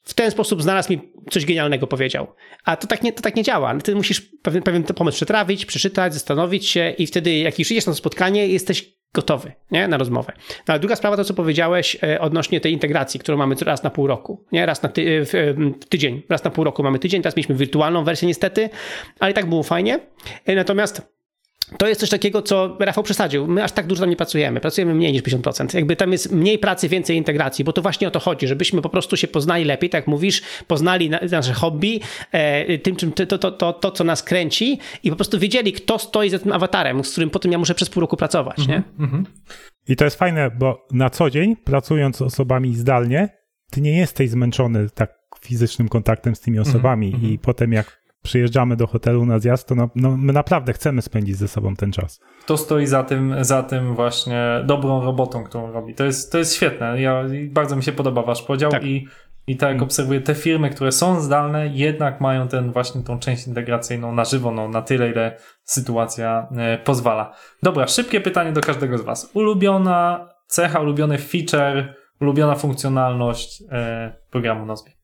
S3: w ten sposób znalazł mi coś genialnego powiedział. A to tak nie, to tak nie działa. Ty musisz pewien, pewien pomysł przetrawić, przeczytać, zastanowić się i wtedy jak już idziesz na spotkanie, jesteś gotowy nie? na rozmowę. No, ale druga sprawa to, co powiedziałeś e, odnośnie tej integracji, którą mamy raz na pół roku. Nie? Raz na ty, w, w, tydzień. Raz na pół roku mamy tydzień, teraz mieliśmy wirtualną wersję niestety, ale i tak było fajnie. E, natomiast to jest coś takiego, co Rafał przesadził. My aż tak dużo tam nie pracujemy. Pracujemy mniej niż 50%. Jakby tam jest mniej pracy, więcej integracji, bo to właśnie o to chodzi, żebyśmy po prostu się poznali lepiej, tak jak mówisz, poznali nasze hobby, e, tym, czym to, to, to, to, co nas kręci i po prostu wiedzieli, kto stoi za tym awatarem, z którym potem ja muszę przez pół roku pracować, nie?
S4: Mm-hmm. I to jest fajne, bo na co dzień, pracując z osobami zdalnie, ty nie jesteś zmęczony tak fizycznym kontaktem z tymi osobami mm-hmm. i potem jak przyjeżdżamy do hotelu na zjazd, to no, no, my naprawdę chcemy spędzić ze sobą ten czas.
S2: To stoi za tym, za tym właśnie dobrą robotą, którą robi. To jest, to jest świetne. Ja, bardzo mi się podoba wasz podział tak. i, i tak jak obserwuję, te firmy, które są zdalne, jednak mają ten właśnie tą część integracyjną na żywo, no, na tyle, ile sytuacja e, pozwala. Dobra, szybkie pytanie do każdego z was. Ulubiona cecha, ulubiony feature, ulubiona funkcjonalność e, programu Nozbi.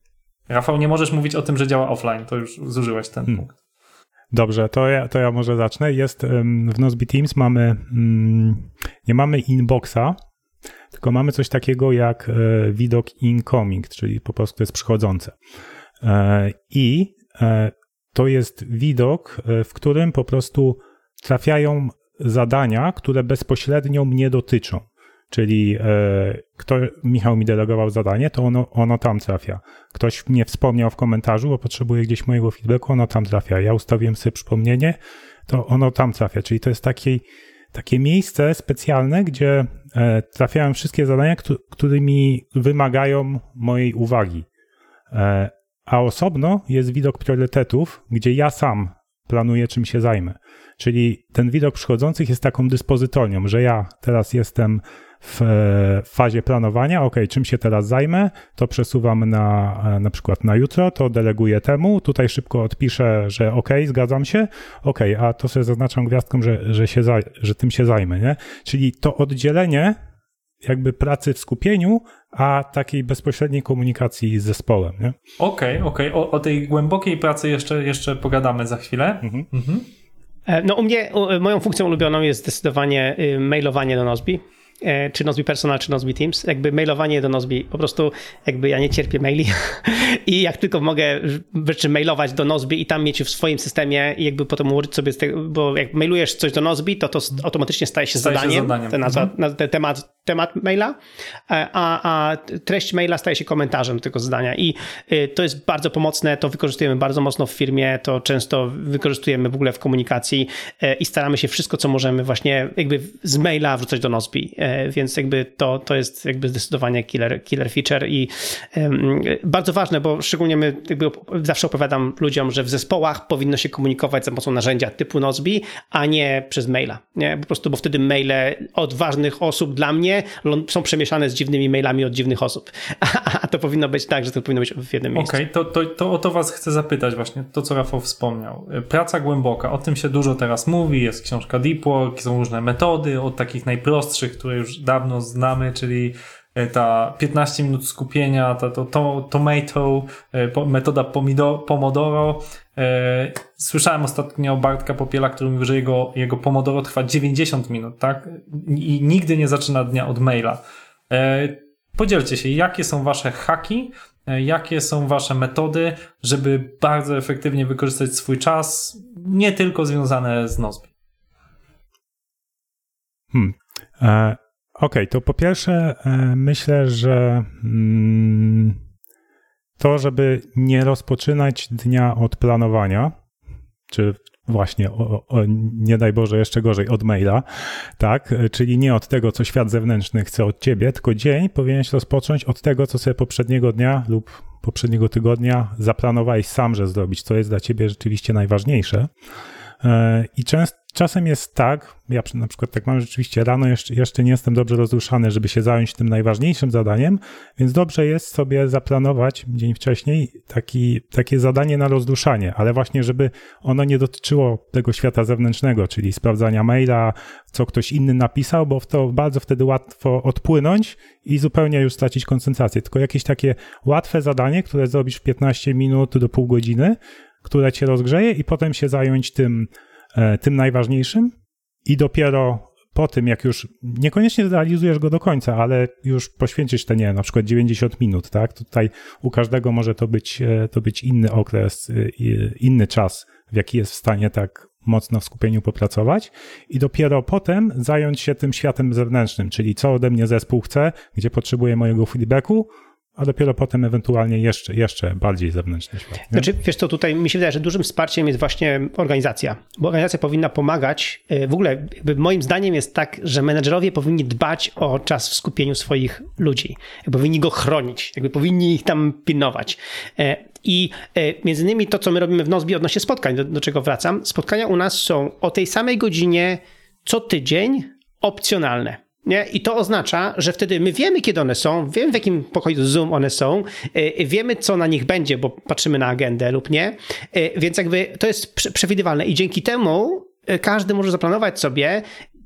S2: Rafał, nie możesz mówić o tym, że działa offline, to już zużyłeś ten hmm. punkt.
S4: Dobrze, to ja, to ja może zacznę. Jest w Nozbe Teams mamy, mm, nie mamy inboxa, tylko mamy coś takiego jak e, widok incoming, czyli po prostu to jest przychodzące. E, I e, to jest widok, w którym po prostu trafiają zadania, które bezpośrednio mnie dotyczą. Czyli e, kto, Michał mi delegował zadanie, to ono, ono tam trafia. Ktoś mnie wspomniał w komentarzu, bo potrzebuje gdzieś mojego feedbacku, ono tam trafia. Ja ustawiłem sobie przypomnienie, to ono tam trafia. Czyli to jest takie, takie miejsce specjalne, gdzie e, trafiają wszystkie zadania, którymi wymagają mojej uwagi. E, a osobno jest widok priorytetów, gdzie ja sam planuję, czym się zajmę. Czyli ten widok przychodzących jest taką dyspozytornią, że ja teraz jestem w fazie planowania, ok, czym się teraz zajmę, to przesuwam na na przykład na jutro, to deleguję temu, tutaj szybko odpiszę, że ok, zgadzam się, ok, a to sobie zaznaczam gwiazdką, że, że, się że tym się zajmę, nie? Czyli to oddzielenie jakby pracy w skupieniu, a takiej bezpośredniej komunikacji z zespołem, nie?
S2: Okej, okay, okej, okay. o, o, tej głębokiej pracy jeszcze, jeszcze pogadamy za chwilę. Mhm. Mhm.
S3: E, no u mnie, moją funkcją ulubioną jest zdecydowanie y, mailowanie do Nozbi. E, czy Nozbi Personal, czy Nozbi Teams, jakby mailowanie do Nozbi, po prostu jakby ja nie cierpię maili i jak tylko mogę rzeczy mailować do Nozbi i tam mieć w swoim systemie i jakby potem ułożyć sobie z tego, bo jak mailujesz coś do Nozbi, to to automatycznie staje się staje zadaniem, się zadaniem. Ten, nazwa, mhm. ten temat temat maila, e, a, a treść maila staje się komentarzem tego zdania. I e, to jest bardzo pomocne, to wykorzystujemy bardzo mocno w firmie, to często wykorzystujemy w ogóle w komunikacji e, i staramy się wszystko, co możemy właśnie jakby z maila wrzucać do Nozbi, więc jakby to, to jest jakby zdecydowanie killer, killer feature i bardzo ważne, bo szczególnie my jakby zawsze opowiadam ludziom, że w zespołach powinno się komunikować za pomocą narzędzia typu Nozbi, a nie przez maila. Nie? Po prostu, bo wtedy maile od ważnych osób dla mnie są przemieszane z dziwnymi mailami od dziwnych osób. A, to powinno być tak, że to powinno być w jednym miejscu.
S2: Okej, okay, to, to, to o to was chcę zapytać właśnie, to co Rafał wspomniał. Praca głęboka, o tym się dużo teraz mówi, jest książka Deep Work, są różne metody, od takich najprostszych, które już dawno znamy, czyli e, ta 15 minut skupienia, ta to, to, tomato, e, metoda pomodoro, E, słyszałem ostatnio Bartka Popiela, który mówił, że jego, jego Pomodoro trwa 90 minut, tak? I nigdy nie zaczyna dnia od maila. Podzielcie się, jakie są wasze haki, jakie są wasze metody, żeby bardzo efektywnie wykorzystać swój czas, nie tylko związane z Nozbi.
S4: Hmm. Okej, okay, to po pierwsze e, myślę, że mm, to, żeby nie rozpoczynać dnia od planowania, czy właśnie, o, o, nie daj Boże, jeszcze gorzej, od maila, tak? Czyli nie od tego, co świat zewnętrzny chce od ciebie, tylko dzień powinieneś rozpocząć od tego, co sobie poprzedniego dnia lub poprzedniego tygodnia zaplanowałeś sam, że zrobić, co jest dla ciebie rzeczywiście najważniejsze. E, I często Czasem jest tak, ja na przykład tak mam rzeczywiście rano, jeszcze, jeszcze nie jestem dobrze rozruszany, żeby się zająć tym najważniejszym zadaniem, więc dobrze jest sobie zaplanować dzień wcześniej taki, takie zadanie na rozruszanie, ale właśnie, żeby ono nie dotyczyło tego świata zewnętrznego, czyli sprawdzania maila, co ktoś inny napisał, bo w to bardzo wtedy łatwo odpłynąć i zupełnie już stracić koncentrację. Tylko jakieś takie łatwe zadanie, które zrobisz w 15 minut do pół godziny, które cię rozgrzeje i potem się zająć tym, E, tym najważniejszym i dopiero po tym, jak już niekoniecznie zrealizujesz go do końca, ale już poświęcisz te, nie na przykład 90 minut, tak? Tutaj u każdego może to być, e, to być inny okres, e, inny czas, w jaki jest w stanie tak mocno w skupieniu popracować i dopiero potem zająć się tym światem zewnętrznym, czyli co ode mnie zespół chce, gdzie potrzebuje mojego feedbacku, a dopiero potem ewentualnie jeszcze, jeszcze bardziej zewnętrzny świat. Nie?
S3: Znaczy, wiesz co, tutaj mi się wydaje, że dużym wsparciem jest właśnie organizacja, bo organizacja powinna pomagać. E, w ogóle moim zdaniem jest tak, że menedżerowie powinni dbać o czas w skupieniu swoich ludzi. Powinni go chronić, jakby powinni ich tam pilnować. E, I e, między innymi to, co my robimy w Nozbi odnośnie spotkań, do, do czego wracam, spotkania u nas są o tej samej godzinie co tydzień opcjonalne. Nie? I to oznacza, że wtedy my wiemy, kiedy one są, wiemy, w jakim pokoju Zoom one są, yy, wiemy, co na nich będzie, bo patrzymy na agendę lub nie, yy, więc jakby to jest przewidywalne i dzięki temu każdy może zaplanować sobie,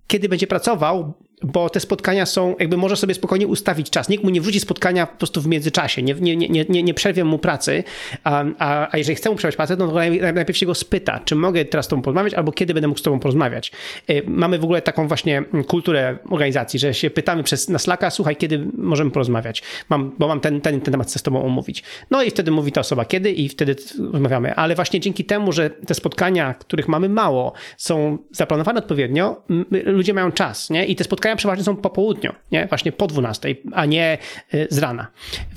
S3: kiedy będzie pracował, bo te spotkania są, jakby może sobie spokojnie ustawić czas. Nikt mu nie wrzuci spotkania po prostu w międzyczasie, nie, nie, nie, nie, nie przerwie mu pracy, a, a, a jeżeli chce mu przerwać pracę, no to najpierw się go spyta, czy mogę teraz z tobą porozmawiać, albo kiedy będę mógł z tobą porozmawiać. Y, mamy w ogóle taką właśnie kulturę organizacji, że się pytamy przez na Slacka, słuchaj, kiedy możemy porozmawiać, mam, bo mam ten, ten, ten temat chcę z tobą omówić. No i wtedy mówi ta osoba kiedy i wtedy rozmawiamy, ale właśnie dzięki temu, że te spotkania, których mamy mało, są zaplanowane odpowiednio, ludzie mają czas, nie? I te spotkania przeważnie są po południu, nie? właśnie po 12, a nie y, z rana.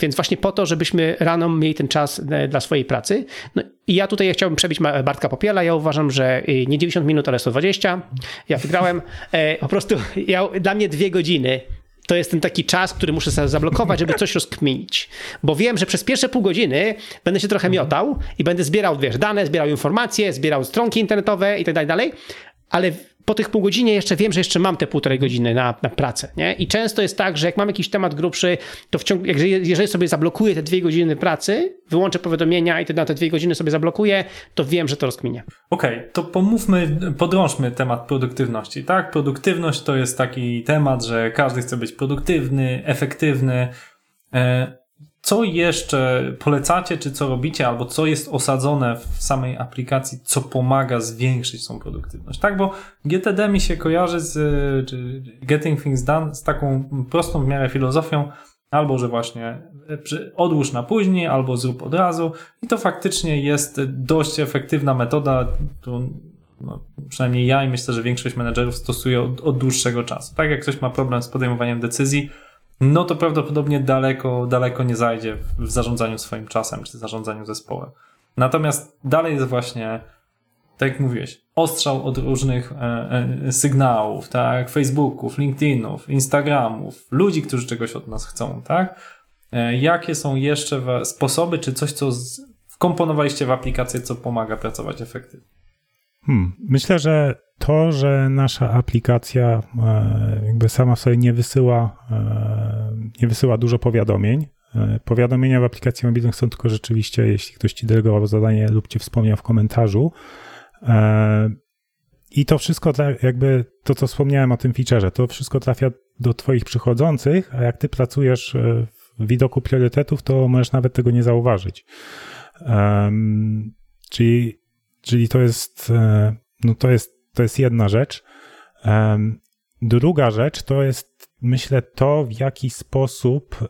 S3: Więc właśnie po to, żebyśmy rano mieli ten czas y, dla swojej pracy. No i ja tutaj chciałbym przebić Bartka Popiela. Ja uważam, że y, nie 90 minut, ale 120. Ja wygrałem. E, po prostu ja, dla mnie dwie godziny to jest ten taki czas, który muszę zablokować, żeby coś rozkminić. Bo wiem, że przez pierwsze pół godziny będę się trochę miotał i będę zbierał, wiesz, dane, zbierał informacje, zbierał stronki internetowe i tak dalej, ale po tych pół godzinie jeszcze wiem, że jeszcze mam te półtorej godziny na, na pracę. Nie? I często jest tak, że jak mam jakiś temat grubszy, to w ciągu, jeżeli sobie zablokuję te dwie godziny pracy, wyłączę powiadomienia i na te dwie godziny sobie zablokuję, to wiem, że to rozkminie.
S2: Okej, okay, to pomówmy, podrążmy temat produktywności. Tak, produktywność to jest taki temat, że każdy chce być produktywny, efektywny. E, co jeszcze polecacie, czy co robicie, albo co jest osadzone w samej aplikacji, co pomaga zwiększyć tą produktywność, tak? Bo GTD mi się kojarzy z czy Getting Things Done z taką prostą w miarę filozofią, albo że właśnie odłóż na później, albo zrób od razu i to faktycznie jest dość efektywna metoda, no, przynajmniej ja i myślę, że większość menedżerów stosuje od, od dłuższego czasu. Tak jak ktoś ma problem z podejmowaniem decyzji, no to prawdopodobnie daleko, daleko nie zajdzie w zarządzaniu swoim czasem czy zarządzaniu zespołem. Natomiast dalej jest właśnie, tak jak mówiłeś, ostrzał od różnych e, e, sygnałów, tak, Facebooków, LinkedInów, Instagramów, ludzi, którzy czegoś od nas chcą, tak? E, jakie są jeszcze sposoby, czy coś, co wkomponowaliście w aplikację, co pomaga pracować efektywnie?
S4: Hmm. Myślę, że to, że nasza aplikacja e, jakby sama sobie nie wysyła, e, nie wysyła dużo powiadomień. E, powiadomienia w aplikacji mobilnych są tylko rzeczywiście, jeśli ktoś ci delegował zadanie lub ci wspomniał w komentarzu. I to wszystko, jakby to, co wspomniałem o tym featureze, to wszystko trafia do Twoich przychodzących, a jak Ty pracujesz w widoku priorytetów, to możesz nawet tego nie zauważyć. czyli, czyli to jest, no to jest to jest jedna rzecz. Druga rzecz to jest, myślę, to, w jaki sposób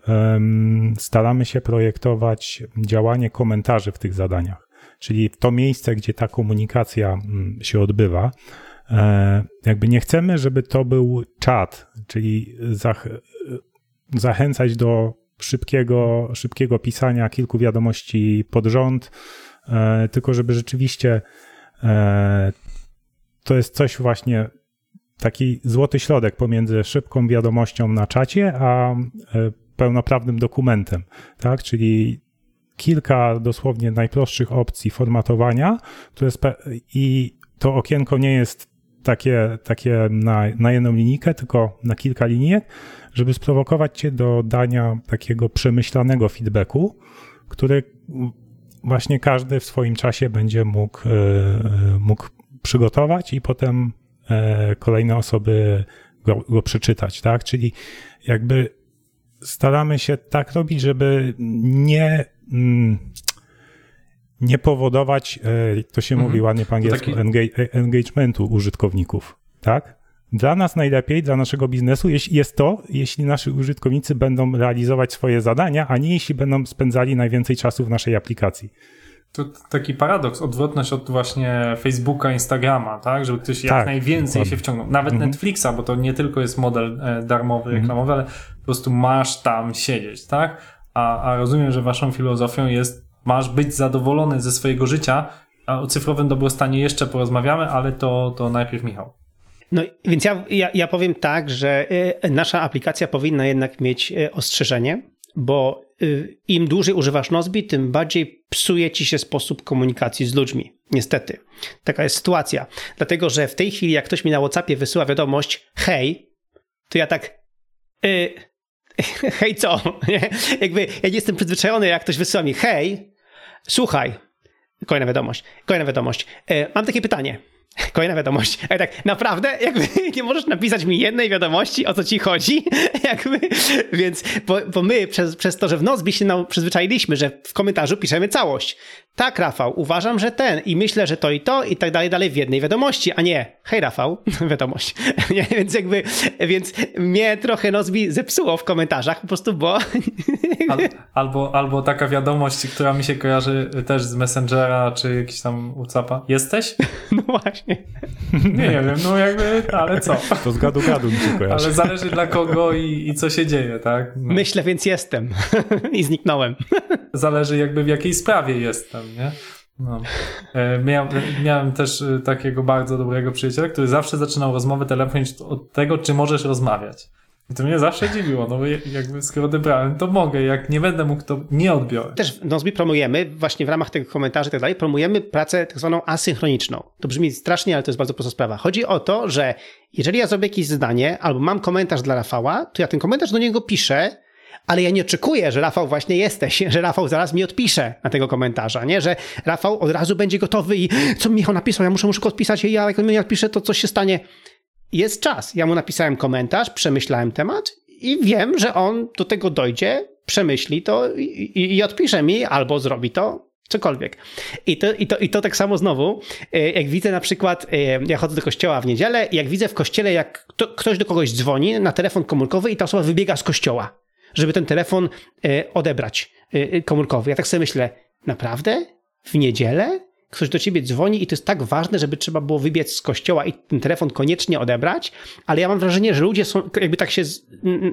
S4: staramy się projektować działanie komentarzy w tych zadaniach. Czyli to miejsce, gdzie ta komunikacja mm, się odbywa. E, jakby nie chcemy, żeby to był czat, czyli zach zachęcać do szybkiego, szybkiego pisania kilku wiadomości pod rząd, e, tylko żeby rzeczywiście e, to jest coś właśnie, taki złoty środek pomiędzy szybką wiadomością na czacie, a e, pełnoprawnym dokumentem, tak? Czyli kilka dosłownie najprostszych opcji formatowania, które i to okienko nie jest takie, takie na, na jedną linijkę, tylko na kilka linijek, żeby sprowokować cię do dania takiego przemyślanego feedbacku, który właśnie każdy w swoim czasie będzie mógł, e, mógł przygotować i potem e, kolejne osoby go, go przeczytać, tak? Czyli jakby staramy się tak robić, żeby nie, mm, nie powodować, e, to się mhm. mówi ładnie po angielsku, taki... engagementu użytkowników, tak? Dla nas najlepiej, dla naszego biznesu jest to, jeśli nasi użytkownicy będą realizować swoje zadania, a nie jeśli będą spędzali najwięcej czasu w naszej aplikacji.
S2: To taki paradoks, odwrotność od właśnie Facebooka, Instagrama, tak? Żeby ktoś tak, jak najwięcej dokładnie. się wciągnął. Nawet mhm. Netflixa, bo to nie tylko jest model e, darmowy, mhm. reklamowy, ale po prostu masz tam siedzieć, tak? A, a rozumiem, że waszą filozofią jest, masz być zadowolony ze swojego życia, a o cyfrowym dobrostanie jeszcze porozmawiamy, ale to, to najpierw Michał.
S3: No więc ja, ja, ja powiem tak, że e, nasza aplikacja powinna jednak mieć e, ostrzeżenie, bo y, im dłużej używasz Nozbi, tym bardziej psuje ci się sposób komunikacji z ludźmi. Niestety. Taka jest sytuacja. Dlatego, że w tej chwili, jak ktoś mi na WhatsAppie wysyła wiadomość, hej, to ja tak. Y, hej, co? Jakby ja nie jestem przyzwyczajony, jak ktoś wysyła mi, hej, słuchaj. Kolejna wiadomość. Kolejna wiadomość. Y, mam takie pytanie. Kolejna wiadomość. Ale tak, naprawdę, jakby nie możesz napisać mi jednej wiadomości, o co ci chodzi? jakby, więc, bo, bo my przez, przez to, że w Nozbi się nam przyzwyczailiśmy, że w komentarzu piszemy całość. Tak, Rafał, uważam, że ten i myślę, że to i to i tak dalej, dalej w jednej wiadomości, a nie, hej Rafał, wiadomość. nie, więc jakby, więc mnie trochę Nozbi zepsuło w komentarzach po prostu, bo...
S2: Al, albo, albo taka wiadomość, która mi się kojarzy też z Messengera, czy jakiś tam WhatsAppa. Jesteś?
S3: no właśnie.
S2: Nie, nie wiem, no jakby, ale co?
S4: To z gadu gadu mi się kojarzy.
S2: Ale zależy dla kogo i, i co się dzieje, tak?
S3: No. Myślę, więc jestem. I zniknąłem.
S2: Zależy jakby w jakiej sprawie jestem nie? No. E, miał, miałem też e, takiego bardzo dobrego przyjaciela, który zawsze zaczynał rozmowę telefoniczną od tego, czy możesz rozmawiać. I to mnie zawsze dziwiło, no bo jakby skoro odebrałem, to mogę, jak nie będę mógł, to nie odbiorę.
S3: Też w Nozbi promujemy, właśnie w ramach tych komentarzy i tak dalej, promujemy pracę tak zwaną asynchroniczną. To brzmi strasznie, ale to jest bardzo prosta sprawa. Chodzi o to, że jeżeli ja zrobię jakieś zdanie, albo mam komentarz dla Rafała, to ja ten komentarz do niego piszę, ale ja nie oczekuję, że Rafał właśnie jesteś, że Rafał zaraz mi odpisze na tego komentarza, nie? Że Rafał od razu będzie gotowy i co Michał napisał, ja muszę, muszę go odpisać i ja jak on mi nie odpisze, to coś się stanie. Jest czas. Ja mu napisałem komentarz, przemyślałem temat i wiem, że on do tego dojdzie, przemyśli to i, i, i odpisze mi albo zrobi to cokolwiek. I to, i, to, I to tak samo znowu, e, jak widzę na przykład, e, ja chodzę do kościoła w niedzielę, jak widzę w kościele, jak ktoś do kogoś dzwoni na telefon komórkowy i ta osoba wybiega z kościoła żeby ten telefon e, odebrać e, komórkowy. Ja tak sobie myślę, naprawdę? W niedzielę? ktoś do ciebie dzwoni i to jest tak ważne, żeby trzeba było wybiec z kościoła i ten telefon koniecznie odebrać, ale ja mam wrażenie, że ludzie są jakby tak się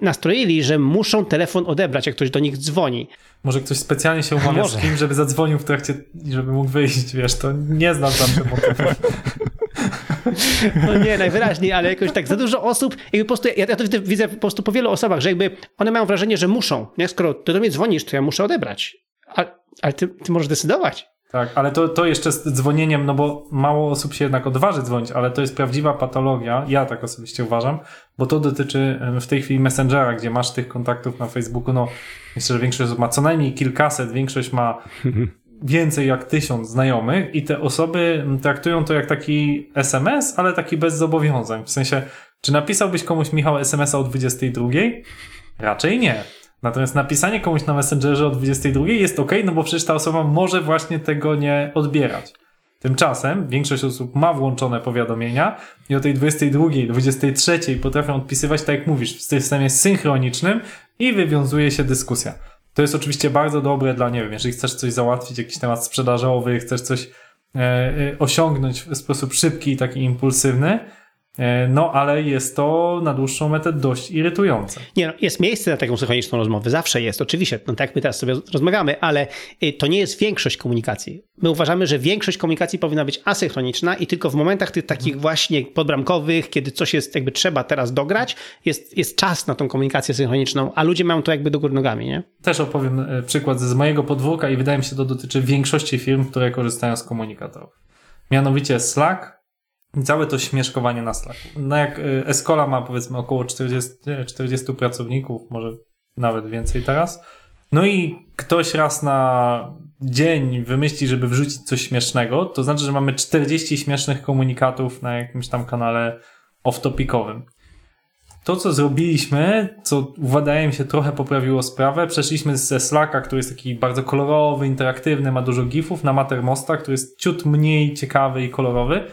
S3: nastroili, że muszą telefon odebrać, jak ktoś do nich dzwoni.
S2: Może ktoś specjalnie się umawia z kim, żeby zadzwonił w trakcie, żeby mógł wyjść, wiesz, to nie znam tam tego.
S3: No nie, najwyraźniej, ale jakoś tak za dużo osób, jakby po prostu, ja, ja to widzę, widzę po prostu po wielu osobach, że jakby one mają wrażenie, że muszą, nie? Skoro ty do mnie dzwonisz, to ja muszę odebrać. A, ale ty, ty możesz decydować.
S2: Tak, ale to, to jeszcze z dzwonieniem, no bo mało osób się jednak odważy dzwonić, ale to jest prawdziwa patologia, ja tak osobiście uważam, bo to dotyczy w tej chwili Messengera, gdzie masz tych kontaktów na Facebooku, no myślę, że większość osób ma co najmniej kilkaset, większość ma więcej jak tysiąc znajomych i te osoby traktują to jak taki SMS, ale taki bez zobowiązań. W sensie, czy napisałbyś komuś Michał SMS-a o 22? Raczej nie. Natomiast napisanie komuś na Messengerze o 22 jest ok, no bo przecież ta osoba może właśnie tego nie odbierać. Tymczasem większość osób ma włączone powiadomienia i o tej 22, 23 potrafią odpisywać, tak jak mówisz, w systemie synchronicznym i wywiązuje się dyskusja. To jest oczywiście bardzo dobre dla, nie wiem, jeżeli chcesz coś załatwić, jakiś temat sprzedażowy, chcesz coś e, e, osiągnąć w sposób szybki i taki impulsywny, no, ale jest to na dłuższą metę dość irytujące.
S3: Nie, no, jest miejsce na taką synchroniczną rozmowę, zawsze jest, oczywiście, no tak jak my teraz sobie rozmawiamy, ale y, to nie jest większość komunikacji. My uważamy, że większość komunikacji powinna być asynchroniczna i tylko w momentach tych takich mhm. właśnie podbramkowych, kiedy coś jest jakby trzeba teraz dograć, jest, jest czas na tą komunikację synchroniczną, a ludzie mają to jakby do góry nogami, nie?
S2: Też opowiem e, przykład z mojego podwórka i wydaje mi się, to dotyczy większości firm, które korzystają z komunikatorów. Mianowicie Slack, całe to śmieszkowanie na Slacku. No jak y, Escola ma powiedzmy około 40, 40 pracowników, może nawet więcej teraz. No i ktoś raz na dzień wymyśli, żeby wrzucić coś śmiesznego, to znaczy, że mamy 40 śmiesznych komunikatów na jakimś tam kanale off-topicowym. To, co zrobiliśmy, co wydaje mi się trochę poprawiło sprawę, przeszliśmy ze Slacka, który jest taki bardzo kolorowy, interaktywny, ma dużo gifów, na Mattermosta, który jest ciut mniej ciekawy i kolorowy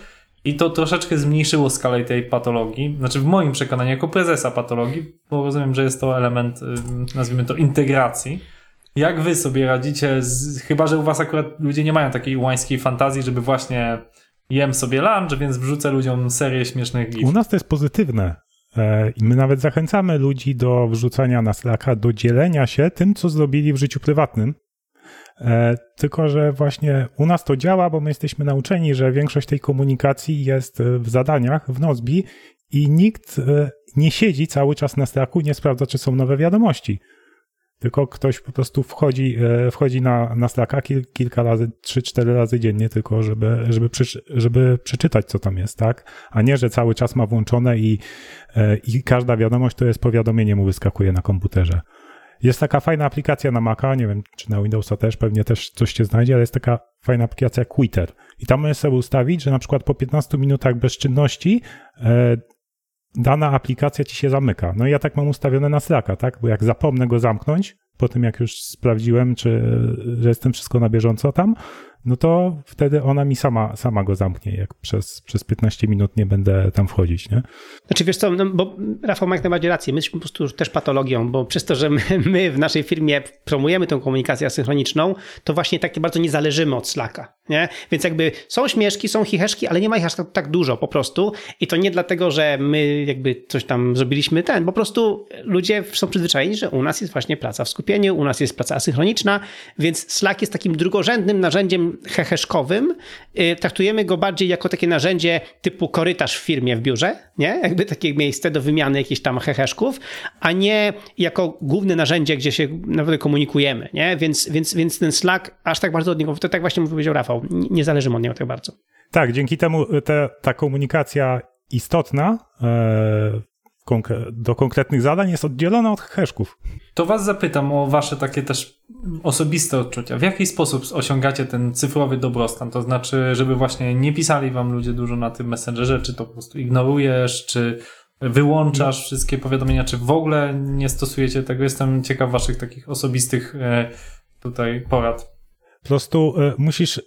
S2: i to troszeczkę zmniejszyło skalę tej patologii. Znaczy, w moim przekonaniu, jako prezesa patologii, bo rozumiem, że jest to element, nazwijmy to, integracji. Jak wy sobie radzicie, z, chyba że u was akurat ludzie nie mają takiej łańskiej fantazji, żeby właśnie jem sobie lunch, więc wrzucę ludziom serię śmiesznych gifów.
S4: U nas to jest pozytywne. E, I my nawet zachęcamy ludzi do wrzucania na Slacka, do dzielenia się tym, co zrobili w życiu prywatnym. E, tylko, że właśnie u nas to działa, bo my jesteśmy nauczeni, że większość tej komunikacji jest e, w zadaniach, w Nozbi i nikt e, nie siedzi cały czas na Slacku, nie sprawdza, czy są nowe wiadomości. Tylko ktoś po prostu wchodzi, wchodzi na, na Slacka kil, kilka razy, trzy, cztery razy dziennie, tylko żeby, żeby, przy, żeby przeczytać, co tam jest, tak? A nie, że cały czas ma włączone i, i każda wiadomość to jest powiadomienie mu wyskakuje na komputerze. Jest taka fajna aplikacja na Maca, nie wiem, czy na Windowsa też, pewnie też coś się znajdzie, ale jest taka fajna aplikacja Quitter. I tam możesz sobie ustawić, że na przykład po 15 minutach bezczynności e, dana aplikacja ci się zamyka. No i ja tak mam ustawione na Slacka, tak? Bo jak zapomnę go zamknąć, po tym jak już sprawdziłem, czy że jestem wszystko na bieżąco tam, no to wtedy ona mi sama, sama go zamknie, jak przez, przez 15 minut nie będę tam wchodzić, nie?
S3: Znaczy wiesz co, no, bo Rafał ma jak najbardziej rację, my jesteśmy po prostu też patologią, bo przez to, że my, my w naszej firmie promujemy tę komunikację asynchroniczną, to właśnie tak bardzo nie zależymy od Slacka, nie? Więc jakby są śmieszki, są chicheszki, ale nie ma ich aż tak, tak dużo po prostu i to nie dlatego, że my jakby coś tam zrobiliśmy ten, po prostu ludzie są przyzwyczajeni, że u nas jest właśnie praca w skupieniu, u nas jest praca asynchroniczna, więc Slack jest takim drugorzędnym narzędziem heheszkowym, y, traktujemy go bardziej jako takie narzędzie typu korytarz w firmie, w biurze, nie? Jakby takie miejsce do wymiany jakichś tam heheszków, a nie jako główne narzędzie, gdzie się naprawdę komunikujemy, nie? Więc, więc, więc ten Slack aż tak bardzo od niego, to tak właśnie powiedział Rafał, nie zależy od niego tak bardzo.
S4: Tak, dzięki temu te, ta komunikacja istotna e, do konkretnych zadań jest oddzielona od heszków.
S2: To was zapytam o wasze takie też osobiste odczucia. W jaki sposób osiągacie ten cyfrowy dobrostan? To znaczy, żeby właśnie nie pisali wam ludzie dużo na tym Messengerze, czy to po prostu ignorujesz, czy wyłączasz wszystkie powiadomienia, czy w ogóle nie stosujecie tego? Jestem ciekaw waszych takich osobistych e, tutaj porad.
S4: Po prostu e, musisz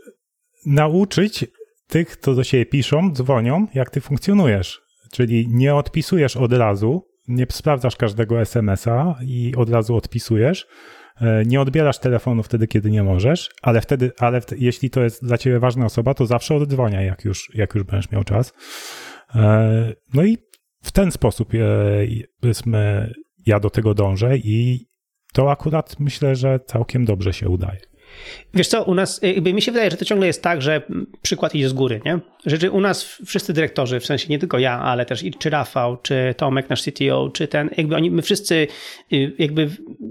S4: nauczyć tych, co do siebie piszą, dzwonią, jak ty funkcjonujesz. Czyli nie odpisujesz od razu, nie sprawdzasz każdego SMS-a i od razu odpisujesz, e, nie odbierasz telefonu wtedy, kiedy nie możesz, ale wtedy, ale jeśli to jest dla ciebie ważna osoba, to zawsze oddzwania, jak już, jak już będziesz miał czas. E, no i w ten sposób powiedzmy, ja do tego dążę i to akurat myślę, że całkiem dobrze się udaje.
S3: Wiesz co, u nas, jakby mi się wydaje, że to ciągle jest tak, że przykład idzie z góry, nie? Że u nas wszyscy dyrektorzy, w sensie nie tylko ja, ale też czy Rafał, czy Tomek, nasz CTO, czy ten, jakby oni, my wszyscy y, jakby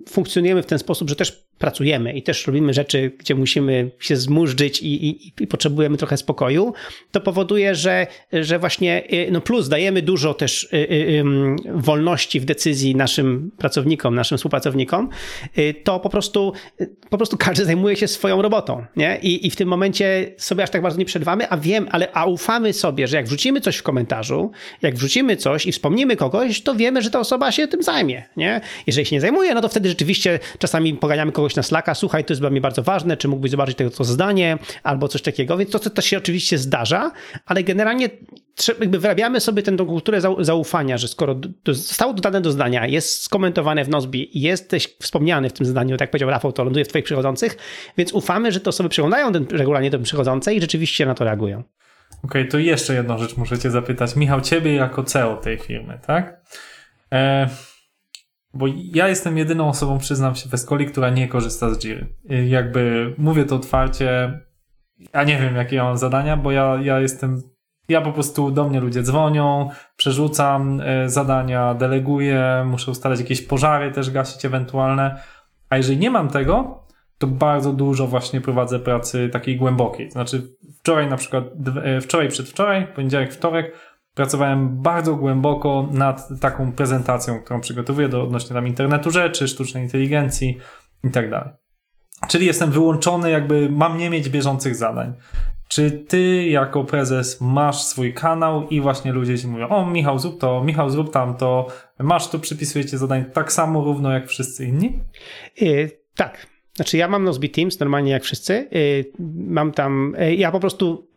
S3: funkcjonujemy w ten sposób, że też pracujemy i też robimy rzeczy, gdzie musimy się zmurzyć i, i, i, potrzebujemy trochę spokoju, to powoduje, że, że właśnie, y, no plus dajemy dużo też y, wolności w decyzji naszym pracownikom, naszym współpracownikom, to po prostu, po prostu każdy zajmuje się swoją robotą, nie? I, i w tym momencie sobie aż tak bardzo nie przerwamy, a wiem, ale a ufamy sobie, że jak wrzucimy coś w komentarzu, jak wrzucimy coś i wspomnimy kogoś, to wiemy, że ta osoba się tym zajmie, nie? Jeżeli się nie zajmuje, no to wtedy rzeczywiście czasami poganiamy kogoś na Slacka, słuchaj, to jest dla mnie bardzo ważne, czy mógłbyś zobaczyć tego to zdanie, albo coś takiego, więc to, to się oczywiście zdarza, ale generalnie jakby wyrabiamy sobie tę kulturę zaufania, że skoro zostało dodane do zdania, jest skomentowane w Nozbi, jesteś wspomniany w tym zdaniu, tak jak powiedział Rafał, to ląduje w twoich przychodzących, więc ufamy, że te osoby przyglądają ten, regularnie tym przychodzące i rzeczywiście na to reagują.
S2: Okej, okay, to jeszcze jedną rzecz muszę cię zapytać. Michał, ciebie jako CEO tej firmy, tak? E, bo ja jestem jedyną osobą, przyznam się, w Escoli, która nie korzysta z Jiry. Jakby mówię to otwarcie, ja nie wiem, jakie ja mam zadania, bo ja, ja jestem ja po prostu do mnie ludzie dzwonią, przerzucam e, zadania, deleguję, muszę ustalać jakieś pożary też gasić ewentualne. A jeżeli nie mam tego, to bardzo dużo właśnie prowadzę pracy takiej głębokiej. Znaczy wczoraj na przykład, e, wczoraj, przedwczoraj, poniedziałek, wtorek pracowałem bardzo głęboko nad taką prezentacją, którą przygotowuję do odnośnie tam internetu rzeczy, sztucznej inteligencji i tak dalej. Czyli jestem wyłączony, jakby mam nie mieć bieżących zadań. Czy ty jako prezes masz swój kanał i właśnie ludzie ci mówią, o Michał zrób to, Michał zrób tamto, masz tu, przypisujecie zadań tak samo równo jak wszyscy inni?
S3: Yy, tak. Znaczy ja mam Nozbe Teams normalnie jak wszyscy. Yy, mam tam, yy, ja po prostu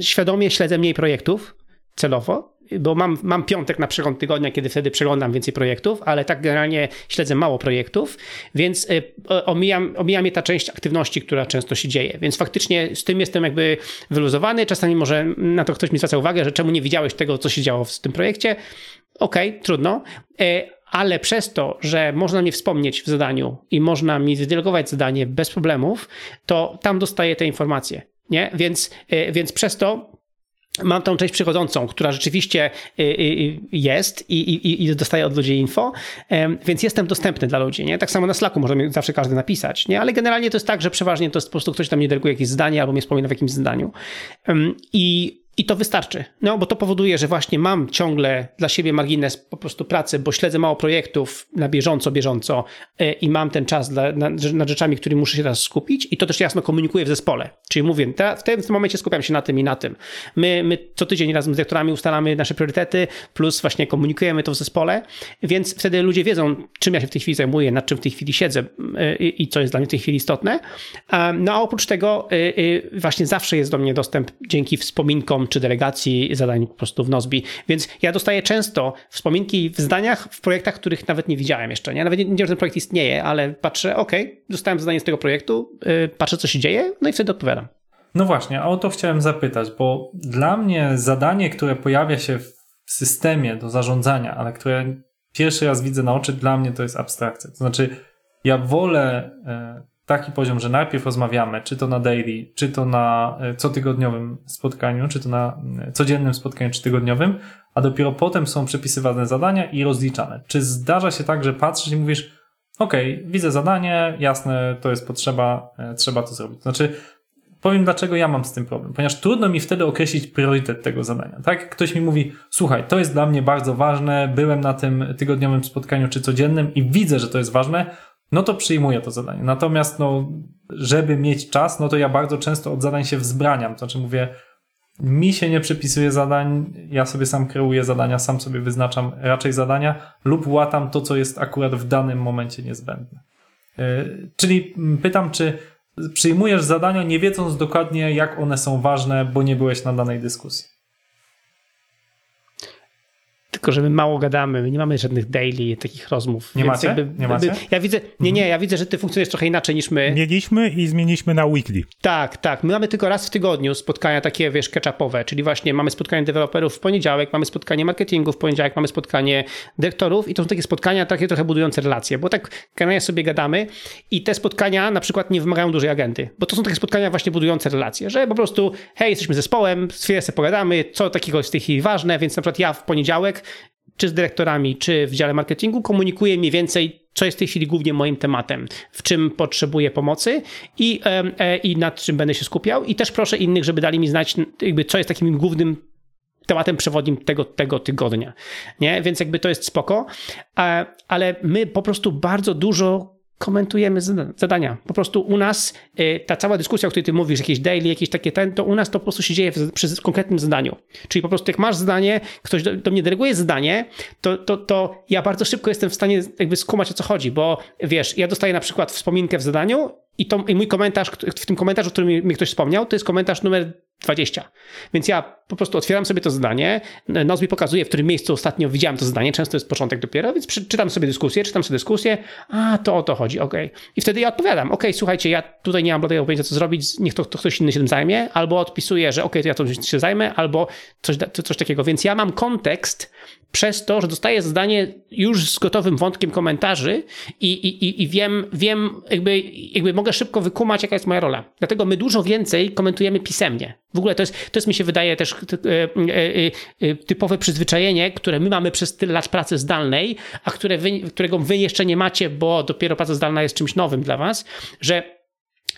S3: świadomie śledzę mniej projektów celowo, bo mam, mam piątek na przegląd tygodnia, kiedy wtedy przeglądam więcej projektów, ale tak generalnie śledzę mało projektów, więc y, omijam, omijam je ta część aktywności, która często się dzieje. Więc faktycznie z tym jestem jakby wyluzowany. Czasami może na to ktoś mi zwraca uwagę, że czemu nie widziałeś tego, co się działo w tym projekcie. Okej, okay, trudno y, ale przez to, że można mnie wspomnieć w zadaniu i można mi wydelegować zadanie bez problemów, to tam dostaję te informacje. Nie? Więc, y, więc przez to mam tą część przychodzącą, która rzeczywiście y, y, y, jest i, i, i dostaje od ludzi info, więc jestem dostępny dla ludzi. Nie? Tak samo na Slacku może zawsze każdy napisać, nie? ale generalnie to jest tak, że przeważnie to jest po prostu ktoś tam nie deleguje jakieś zdanie albo mnie wspomina w jakimś zdaniu. I i to wystarczy. No, bo to powoduje, że właśnie mam ciągle dla siebie margines po prostu pracy, bo śledzę mało projektów na bieżąco, bieżąco e, i mam ten czas dla, nad, nad rzeczami, którymi muszę się teraz skupić i to też jasno komunikuję w zespole. Czyli mówię, ta, w, tym, w tym momencie skupiam się na tym i na tym. My, my co tydzień razem z dyrektorami ustalamy nasze priorytety, plus właśnie komunikujemy to w zespole, więc wtedy ludzie wiedzą, czym ja się w tej chwili zajmuję, nad czym w tej chwili siedzę e, i, i co jest dla mnie w tej chwili istotne. No a oprócz tego e, właśnie zawsze jest do mnie dostęp dzięki wspominkom czy delegacji zadań po prostu w Nozbi. Więc ja dostaję często wspominki w zdaniach, w projektach, których nawet nie widziałem jeszcze. Nie? Nawet nie wiem, że ten projekt istnieje, ale patrzę, ok, dostałem zadanie z tego projektu, yy, patrzę, co się dzieje, no i wtedy odpowiadam.
S2: No właśnie, a o to chciałem zapytać, bo dla mnie zadanie, które pojawia się w systemie do zarządzania, ale które pierwszy raz widzę na oczy, dla mnie to jest abstrakcja. To znaczy, ja wolę e, taki poziom, że najpierw rozmawiamy, czy to na daily, czy to na e, cotygodniowym spotkaniu, czy to na e, codziennym spotkaniu, czy tygodniowym, a dopiero potem są przepisywane zadania i rozliczane. Czy zdarza się tak, że patrzysz i mówisz, OK, widzę zadanie, jasne, to jest potrzeba, e, trzeba to zrobić. Znaczy, powiem dlaczego ja mam z tym problem, ponieważ trudno mi wtedy określić priorytet tego zadania. Tak? Ktoś mi mówi, słuchaj, to jest dla mnie bardzo ważne, byłem na tym tygodniowym spotkaniu czy codziennym i widzę, że to jest ważne, no to przyjmuję to zadanie. Natomiast, no, żeby mieć czas, no to ja bardzo często od zadań się wzbraniam. To znaczy mówię, mi się nie przypisuje zadań, ja sobie sam kreuję zadania, sam sobie wyznaczam raczej zadania lub łatam to, co jest akurat w danym momencie niezbędne. Yy, czyli pytam, czy przyjmujesz zadania nie wiedząc dokładnie, jak one są ważne, bo nie byłeś na danej dyskusji?
S3: Tylko że my mało gadamy, my nie mamy żadnych daily, takich rozmów.
S2: Nie macie? nie macie?
S3: Ja widzę, nie, nie, ja widzę, że ty funkcjonujesz trochę inaczej niż my.
S4: Mieliśmy i zmieniliśmy na weekly.
S3: Tak, tak. My mamy tylko raz w tygodniu spotkania takie, wiesz, catch-upowe, czyli właśnie mamy spotkanie deweloperów w poniedziałek, mamy spotkanie marketingu w poniedziałek, mamy spotkanie dyrektorów i to są takie spotkania takie trochę budujące relacje, bo tak generalnie sobie gadamy i te spotkania na przykład nie wymagają dużej agendy, bo to są takie spotkania właśnie budujące relacje, że po prostu hej, jesteśmy zespołem, chwilę sobie pogadamy, co takiego jest w tej chwili ważne, więc na przykład ja w poniedziałek czy z dyrektorami, czy w dziale marketingu komunikuję mniej więcej, co jest w tej chwili głównie moim tematem, w czym potrzebuję pomocy i, e, i nad czym będę się skupiał. I też proszę innych, żeby dali mi znać, jakby, co jest takim głównym tematem przewodnim tego, tego tygodnia. Nie? Więc jakby to jest spoko, ale my po prostu bardzo dużo komentujemy zadania. Po prostu u nas y, ta cała dyskusja, o której ty mówisz, jakieś daily, jakieś takie ten, to u nas to po prostu się dzieje przy konkretnym zadaniu. Czyli po prostu jak masz zdanie, ktoś do, do mnie deleguje zdanie, to, to, to ja bardzo szybko jestem w stanie jakby skumać o co chodzi, bo wiesz, ja dostaję na przykład wspominkę w zadaniu i, to, i mój komentarz, w tym komentarzu, o którym mi ktoś wspomniał, to jest komentarz numer 20. Więc ja po prostu otwieram sobie to zdanie, Nozbi pokazuje, w którym miejscu ostatnio widziałem to zdanie, często jest początek dopiero, więc czytam sobie dyskusję, czytam sobie dyskusję, a to o to chodzi, ok. I wtedy ja odpowiadam, ok, słuchajcie, ja tutaj nie mam bladego pojęcia, co zrobić, niech to, to, ktoś inny się tym zajmie, albo odpisuję, że ok, to ja to się zajmę, albo coś, coś takiego. Więc ja mam kontekst przez to, że dostaję zdanie już z gotowym wątkiem komentarzy i, i, i wiem, wiem jakby, jakby mogę szybko wykumać, jaka jest moja rola. Dlatego my dużo więcej komentujemy pisemnie. W ogóle to jest, to jest mi się wydaje też e, e, e, typowe przyzwyczajenie, które my mamy przez tyle lat pracy zdalnej, a które wy, którego wy jeszcze nie macie, bo dopiero praca zdalna jest czymś nowym dla was, że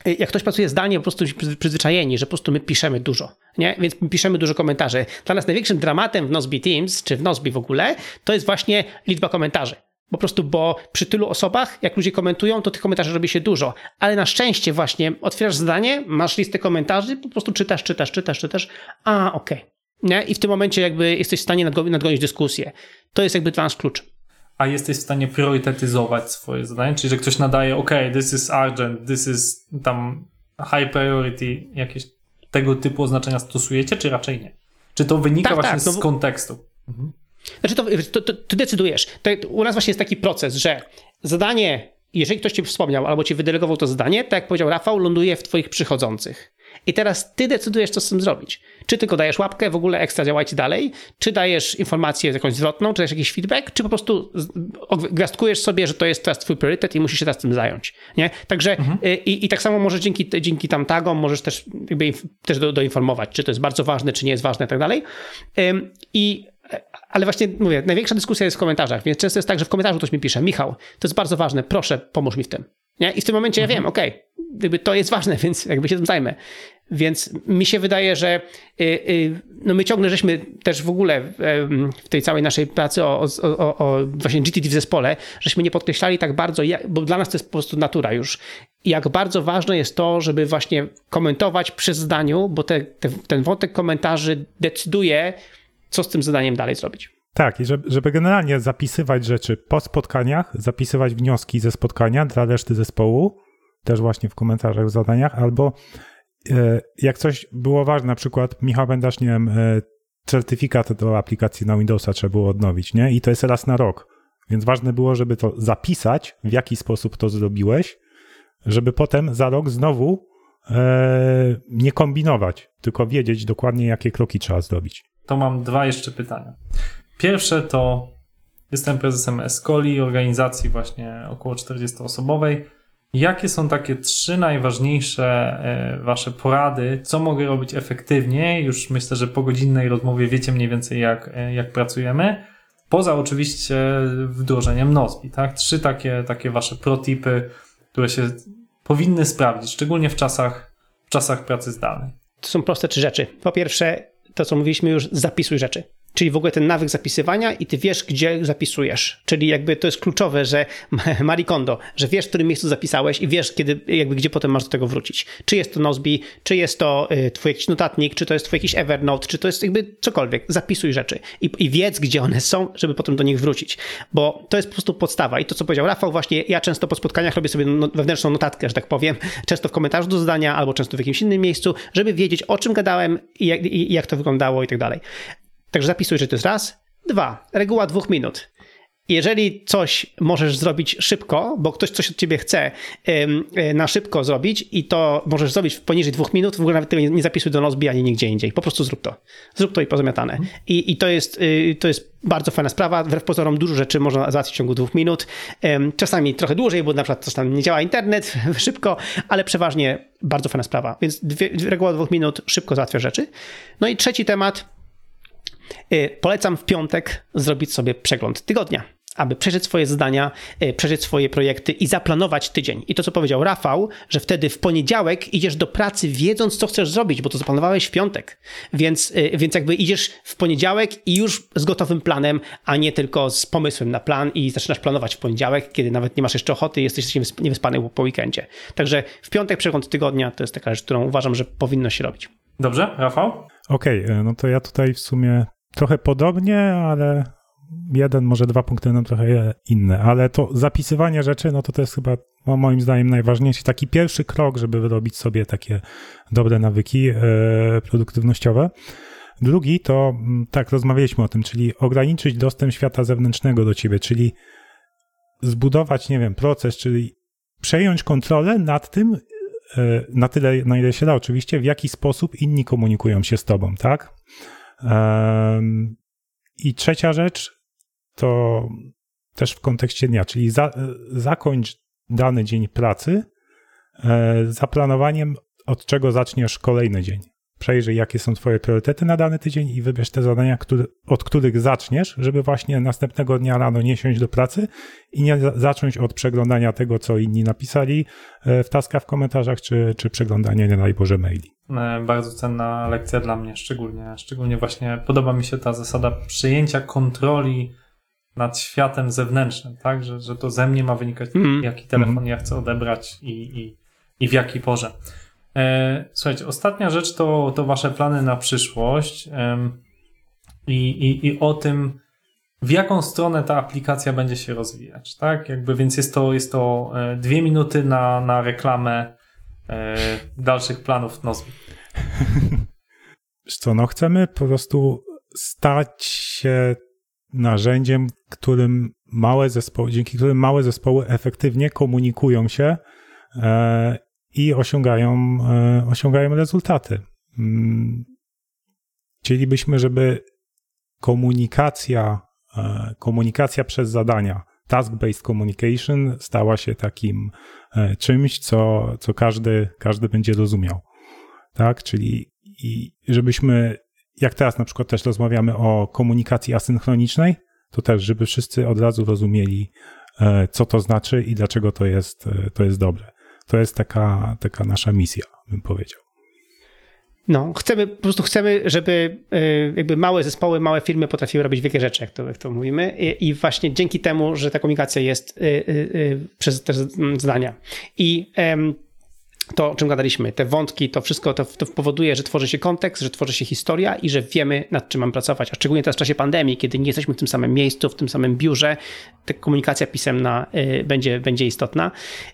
S3: jak ktoś pracuje zdalnie, po prostu przyzwyczajeni, że po prostu my piszemy dużo, nie? Więc piszemy dużo komentarzy. Dla nas największym dramatem w Nozbe Teams, czy w Nozbe w ogóle, to jest właśnie liczba komentarzy. Po prostu, bo przy tylu osobach, jak ludzie komentują, to tych komentarzy robi się dużo. Ale na szczęście właśnie otwierasz zdanie, masz listę komentarzy, po prostu czytasz, czytasz, czytasz, czytasz. A, okej. Okay. Nie? I w tym momencie jakby jesteś w stanie nadgonić dyskusję. To jest jakby dla nas klucz.
S2: A jesteś w stanie priorytetyzować swoje zadanie? Czyli, że ktoś nadaje, ok, this is urgent, this is tam high priority, jakieś tego typu oznaczenia stosujecie, czy raczej nie? Czy to wynika tak, właśnie tak, no, z kontekstu? Mhm.
S3: Znaczy, to, to, to, ty decydujesz. U nas właśnie jest taki proces, że zadanie, jeżeli ktoś ci wspomniał albo ci wydelegował to zadanie, tak jak powiedział Rafał, ląduje w twoich przychodzących. I teraz ty decydujesz, co z tym zrobić. Czy tylko dajesz łapkę, w ogóle ekstra działajcie dalej, czy dajesz informację jakąś zwrotną, czy dajesz jakiś feedback, czy po prostu gwiazdkujesz sobie, że to jest teraz twój priorytet i musisz się teraz tym zająć. Nie? Także mhm. Y, i, i tak samo możesz dzięki, dzięki tam tagom, możesz też, jakby, też do, doinformować, czy to jest bardzo ważne, czy nie jest ważne i tak dalej. I ale właśnie mówię, największa dyskusja jest w komentarzach, więc często jest tak, że w komentarzu ktoś mi pisze, Michał, to jest bardzo ważne, proszę, pomóż mi w tym. Nie? I w tym momencie mhm. ja wiem, okej, okay, to jest ważne, więc jakby się tym zajmę. Więc mi się wydaje, że y, y, no my ciągle żeśmy też w ogóle w tej całej naszej pracy o, o, o właśnie GTD w zespole, żeśmy nie podkreślali tak bardzo, bo dla nas to jest po prostu natura już, jak bardzo ważne jest to, żeby właśnie komentować przy zdaniu, bo te, te, ten wątek komentarzy decyduje, co z tym zadaniem dalej zrobić.
S4: Tak, i żeby, żeby generalnie zapisywać rzeczy po spotkaniach, zapisywać wnioski ze spotkania dla reszty zespołu, też właśnie w komentarzach, w zadaniach, albo jak coś było ważne, na przykład Michał Będasz, nie wiem, e, certyfikat do aplikacji na Windowsa trzeba było odnowić, nie? I to jest raz na rok. Więc ważne było, żeby to zapisać, w jaki sposób to zrobiłeś, żeby potem za rok znowu e, nie kombinować, tylko wiedzieć dokładnie, jakie kroki trzeba zrobić.
S2: To mam dwa jeszcze pytania. Pierwsze to jestem prezesem Escoli, organizacji właśnie około 40-osobowej. Jakie są takie trzy najważniejsze e, Wasze porady? Co mogę robić efektywnie? Już myślę, że po godzinnej rozmowie wiecie mniej więcej, jak, e, jak pracujemy. Poza oczywiście wdrożeniem Nozbi, tak? Trzy takie, takie Wasze protipy, które się powinny sprawdzić, szczególnie w czasach, w czasach pracy zdalnej.
S3: To są proste trzy rzeczy. Po pierwsze, to co mówiliśmy już, zapisuj rzeczy. Czyli w ogóle ten nawyk zapisywania i ty wiesz, gdzie zapisujesz. Czyli jakby to jest kluczowe, że Marie Kondo, że wiesz, w którym miejscu zapisałeś i wiesz, kiedy, jakby gdzie potem masz do tego wrócić. Czy jest to Nozbi, czy jest to y, twój jakiś notatnik, czy to jest twój jakiś Evernote, czy to jest jakby cokolwiek. Zapisuj rzeczy i, i wiedz, gdzie one są, żeby potem do nich wrócić. Bo to jest po prostu podstawa. I to, co powiedział Rafał, właśnie ja często po spotkaniach robię sobie no, wewnętrzną notatkę, że tak powiem, często w komentarzu do zdania, albo często w jakimś innym miejscu, żeby wiedzieć, o czym gadałem i jak, i jak to wyglądało i tak dalej. Także zapisuj, że to jest raz. Dwa, reguła dwóch minut. Jeżeli coś możesz zrobić szybko, bo ktoś coś od ciebie chce e, na szybko zrobić i to możesz zrobić w poniżej dwóch minut, w ogóle nawet nie zapisuj do Nozbi ani nigdzie indziej. Po prostu zrób to. Zrób to i pozamiatane. I, i to, jest, y, to jest bardzo fajna sprawa. Wbrew pozorom dużo rzeczy można załatwić w ciągu dwóch minut. Czasami trochę dłużej, bo na przykład coś tam nie działa internet szybko, ale przeważnie bardzo fajna sprawa. Więc dwie, reguła dwóch minut szybko załatwia rzeczy. No i trzeci temat. Y, polecam w piątek zrobić sobie przegląd tygodnia aby przeżyć swoje zadania, e, przeżyć swoje projekty i zaplanować tydzień. I to, co powiedział Rafał, że wtedy w poniedziałek idziesz do pracy wiedząc, co chcesz zrobić, bo to zaplanowałeś w piątek. Więc, e, więc jakby idziesz w poniedziałek i już z gotowym planem, a nie tylko z pomysłem na plan i zaczynasz planować w poniedziałek, kiedy nawet nie masz jeszcze ochoty, jesteś niewyspany po weekendzie. Także w piątek przegląd tygodnia to jest taka rzecz, którą uważam, że powinno się robić.
S2: Dobrze, Rafał?
S4: Okej, okay, e, no to ja tutaj w sumie trochę podobnie, ale jeden, może dwa punkty będą trochę inne, ale to zapisywanie rzeczy, no to to jest chyba no, moim zdaniem najważniejszy, taki pierwszy krok, żeby wyrobić sobie takie dobre nawyki e, produktywnościowe. Drugi to, mm, tak, rozmawialiśmy o tym, czyli ograniczyć dostęp świata zewnętrznego do ciebie, czyli zbudować, nie wiem, proces, czyli przejąć kontrolę nad tym, e, na tyle, na ile się da oczywiście, w jaki sposób inni komunikują się z tobą, tak? I trzecia rzecz to też w kontekście dnia, czyli za, zakończ dany dzień pracy e, zaplanowaniem, od czego zaczniesz kolejny dzień. Przejrzyj, jakie są Twoje priorytety na dany tydzień i wybierz te zadania, który, od których zaczniesz, żeby właśnie następnego dnia rano nie siąść do pracy i nie zacząć od przeglądania tego, co inni napisali e, w taskach w komentarzach, czy, czy przeglądania, nie daj Boże, maili.
S2: E, bardzo cenna lekcja dla mnie, szczególnie, szczególnie właśnie podoba mi się ta zasada przyjęcia kontroli nad światem zewnętrznym, tak? Że, że to ze mnie ma wynikać, mm. jaki telefon mm. ja chcę odebrać i, i, i w jakiej porze. E, słuchajcie, ostatnia rzecz to, to wasze plany na przyszłość e, i, i, i o tym, w jaką stronę ta aplikacja będzie się rozwijać, tak? Jakby, więc jest to, jest to e, dwie minuty na, na reklamę e, dalszych planów Nozbi.
S4: Co, no chcemy po prostu stać się narzędziem, którym małe zespoły, dzięki którym małe zespoły efektywnie komunikują się e, i osiągają, e, osiągają rezultaty. Mm, chcielibyśmy, żeby komunikacja, e, komunikacja przez zadania, task-based communication stała się takim czymś, co, co każdy, każdy będzie rozumiał. Tak? Czyli i żebyśmy jak teraz na przykład też rozmawiamy o komunikacji asynchronicznej, to też, żeby wszyscy od razu rozumieli, e, co to znaczy i dlaczego to jest, e, to jest dobre. To jest taka, taka nasza misja, bym powiedział.
S3: No, chcemy, po prostu chcemy, żeby e, jakby małe zespoły, małe firmy potrafiły robić wielkie rzeczy, jak to, jak to mówimy. I, I, właśnie dzięki temu, że ta komunikacja jest przez te zdania. I to, o czym gadaliśmy, te wątki, to wszystko to, to, powoduje, że tworzy się kontekst, że tworzy się historia i że wiemy, nad czym mamy pracować. A szczególnie teraz w czasie pandemii, kiedy nie jesteśmy w tym samym miejscu, w tym samym biurze, ta komunikacja pisemna y, będzie, będzie istotna.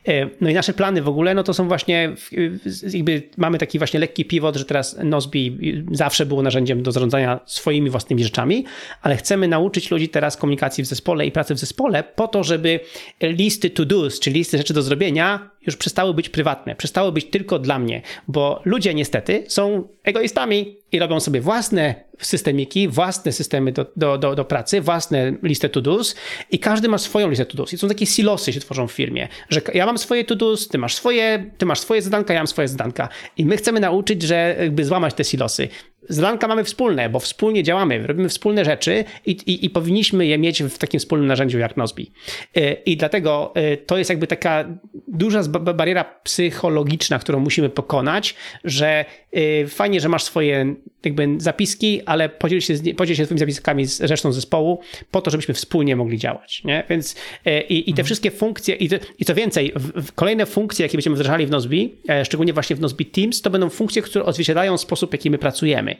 S3: Y, no i nasze plany w ogóle, no to są właśnie, y, jakby mamy taki właśnie lekki pivot, że teraz Nozbi zawsze było narzędziem do zarządzania swoimi własnymi rzeczami, ale chcemy nauczyć ludzi teraz komunikacji w zespole i pracy w zespole po to, żeby listy to do's, czyli listy rzeczy do zrobienia, już przestały być prywatne, przestały być tylko dla mnie, bo ludzie niestety są egoistami i robią sobie własne systemiki, własne systemy do, do, do, do pracy, własne listy to-dos i każdy ma swoją listę to-dos. I są takie silosy się tworzą w firmie, że ja mam swoje to-dos, ty masz swoje, ty masz swoje zadanka, ja mam swoje zadanka. I my chcemy nauczyć, że jakby złamać te silosy zadanka mamy wspólne, bo wspólnie działamy, robimy wspólne rzeczy i, i, i, powinniśmy je mieć w takim wspólnym narzędziu jak Nozbi. E, I dlatego e, to jest jakby taka duża bariera psychologiczna, którą musimy pokonać, że fajnie, że masz swoje jakby zapiski, ale podziel się, podziel się swoimi zapiskami z resztą zespołu po to, żebyśmy wspólnie mogli działać. Nie? Więc i, i te mhm. wszystkie funkcje, i, i co więcej, w, w kolejne funkcje, jakie będziemy wdrażali w Nozbi, szczególnie właśnie w Nozbi Teams, to będą funkcje, które odzwierciedlają sposób, jaki my pracujemy.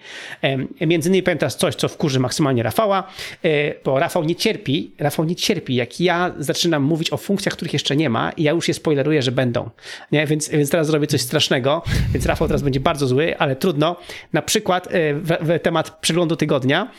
S3: Między innymi powiem teraz coś, co wkurzy maksymalnie Rafała, e, bo Rafał nie cierpi, Rafał nie cierpi, jak ja zaczynam mówić o funkcjach, których jeszcze nie ma i ja już je spoileruję, że będą. Nie? Więc, więc teraz zrobię coś strasznego, więc Rafał teraz będzie bardzo zły, zły, ale trudno. Na przykład e, w, w temat przeglądu tygodnia,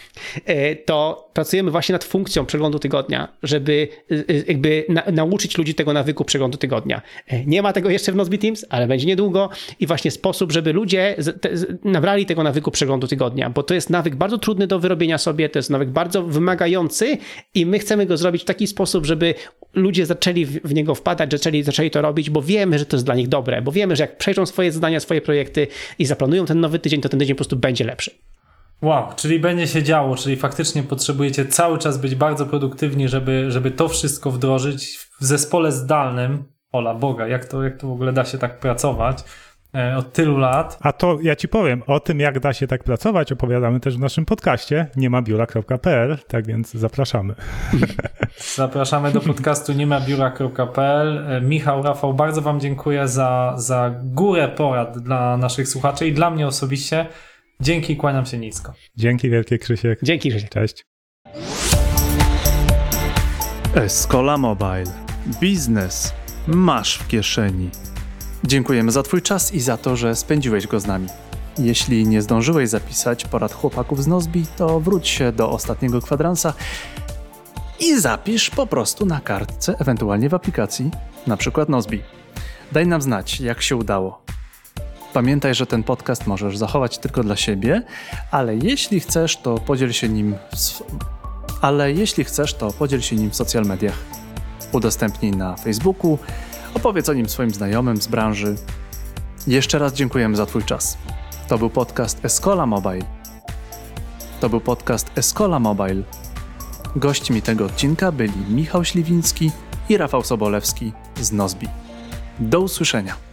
S3: e, to pracujemy właśnie nad funkcją przeglądu tygodnia, żeby e, jakby na, nauczyć ludzi tego nawyku przeglądu tygodnia. Nie ma tego jeszcze w Nozbe Teams, ale będzie niedługo i właśnie sposób, żeby ludzie z, te, z, nabrali tego nawyku przeglądu tygodnia, bo to jest nawyk bardzo trudny do wyrobienia sobie, to jest nawyk bardzo wymagający i my chcemy go zrobić w taki sposób, żeby ludzie zaczęli w, w niego wpadać, zaczęli, zaczęli to robić, bo wiemy, że to jest dla nich dobre, bo wiemy, że jak przejrzą swoje zadania, swoje projekty i zaplanują ten nowy tydzień, to ten tydzień po prostu będzie lepszy.
S2: Wow, czyli będzie się działo, czyli faktycznie potrzebujecie cały czas być bardzo produktywni, żeby, żeby to wszystko wdrożyć w zespole zdalnym. Ola Boga, jak to, jak to w ogóle da się tak pracować? E, od tylu lat.
S4: A to ja ci powiem, o tym jak da się tak pracować opowiadamy też w naszym podcaście nie ma biura.pl, tak więc zapraszamy.
S2: Zapraszamy do podcastu nie ma biura.pl. E, Michał, Rafał, bardzo wam dziękuję za, za górę porad dla naszych słuchaczy i dla mnie osobiście. Dzięki, kłaniam się nisko.
S4: Dzięki wielkie Krzysiek.
S3: Dzięki Krzysiek.
S4: Cześć.
S1: Escola Mobile. Biznes masz w kieszeni. Dziękujemy za Twój czas i za to, że spędziłeś go z nami. Jeśli nie zdążyłeś zapisać porad chłopaków z Nozbi, to wróć się do ostatniego kwadransa i zapisz po prostu na kartce, ewentualnie w aplikacji, na przykład Nozbi. Daj nam znać, jak się udało. Pamiętaj, że ten podcast możesz zachować tylko dla siebie, ale jeśli chcesz, to podziel się nim w... ale jeśli chcesz, to podziel się nim w social mediach. Udostępnij na Facebooku, Opowiedz o nim swoim znajomym z branży. Jeszcze raz dziękujemy za Twój czas. To był podcast Escola Mobile. To był podcast Escola Mobile. Gośćmi tego odcinka byli Michał Śliwiński i Rafał Sobolewski z Nozbi. Do usłyszenia.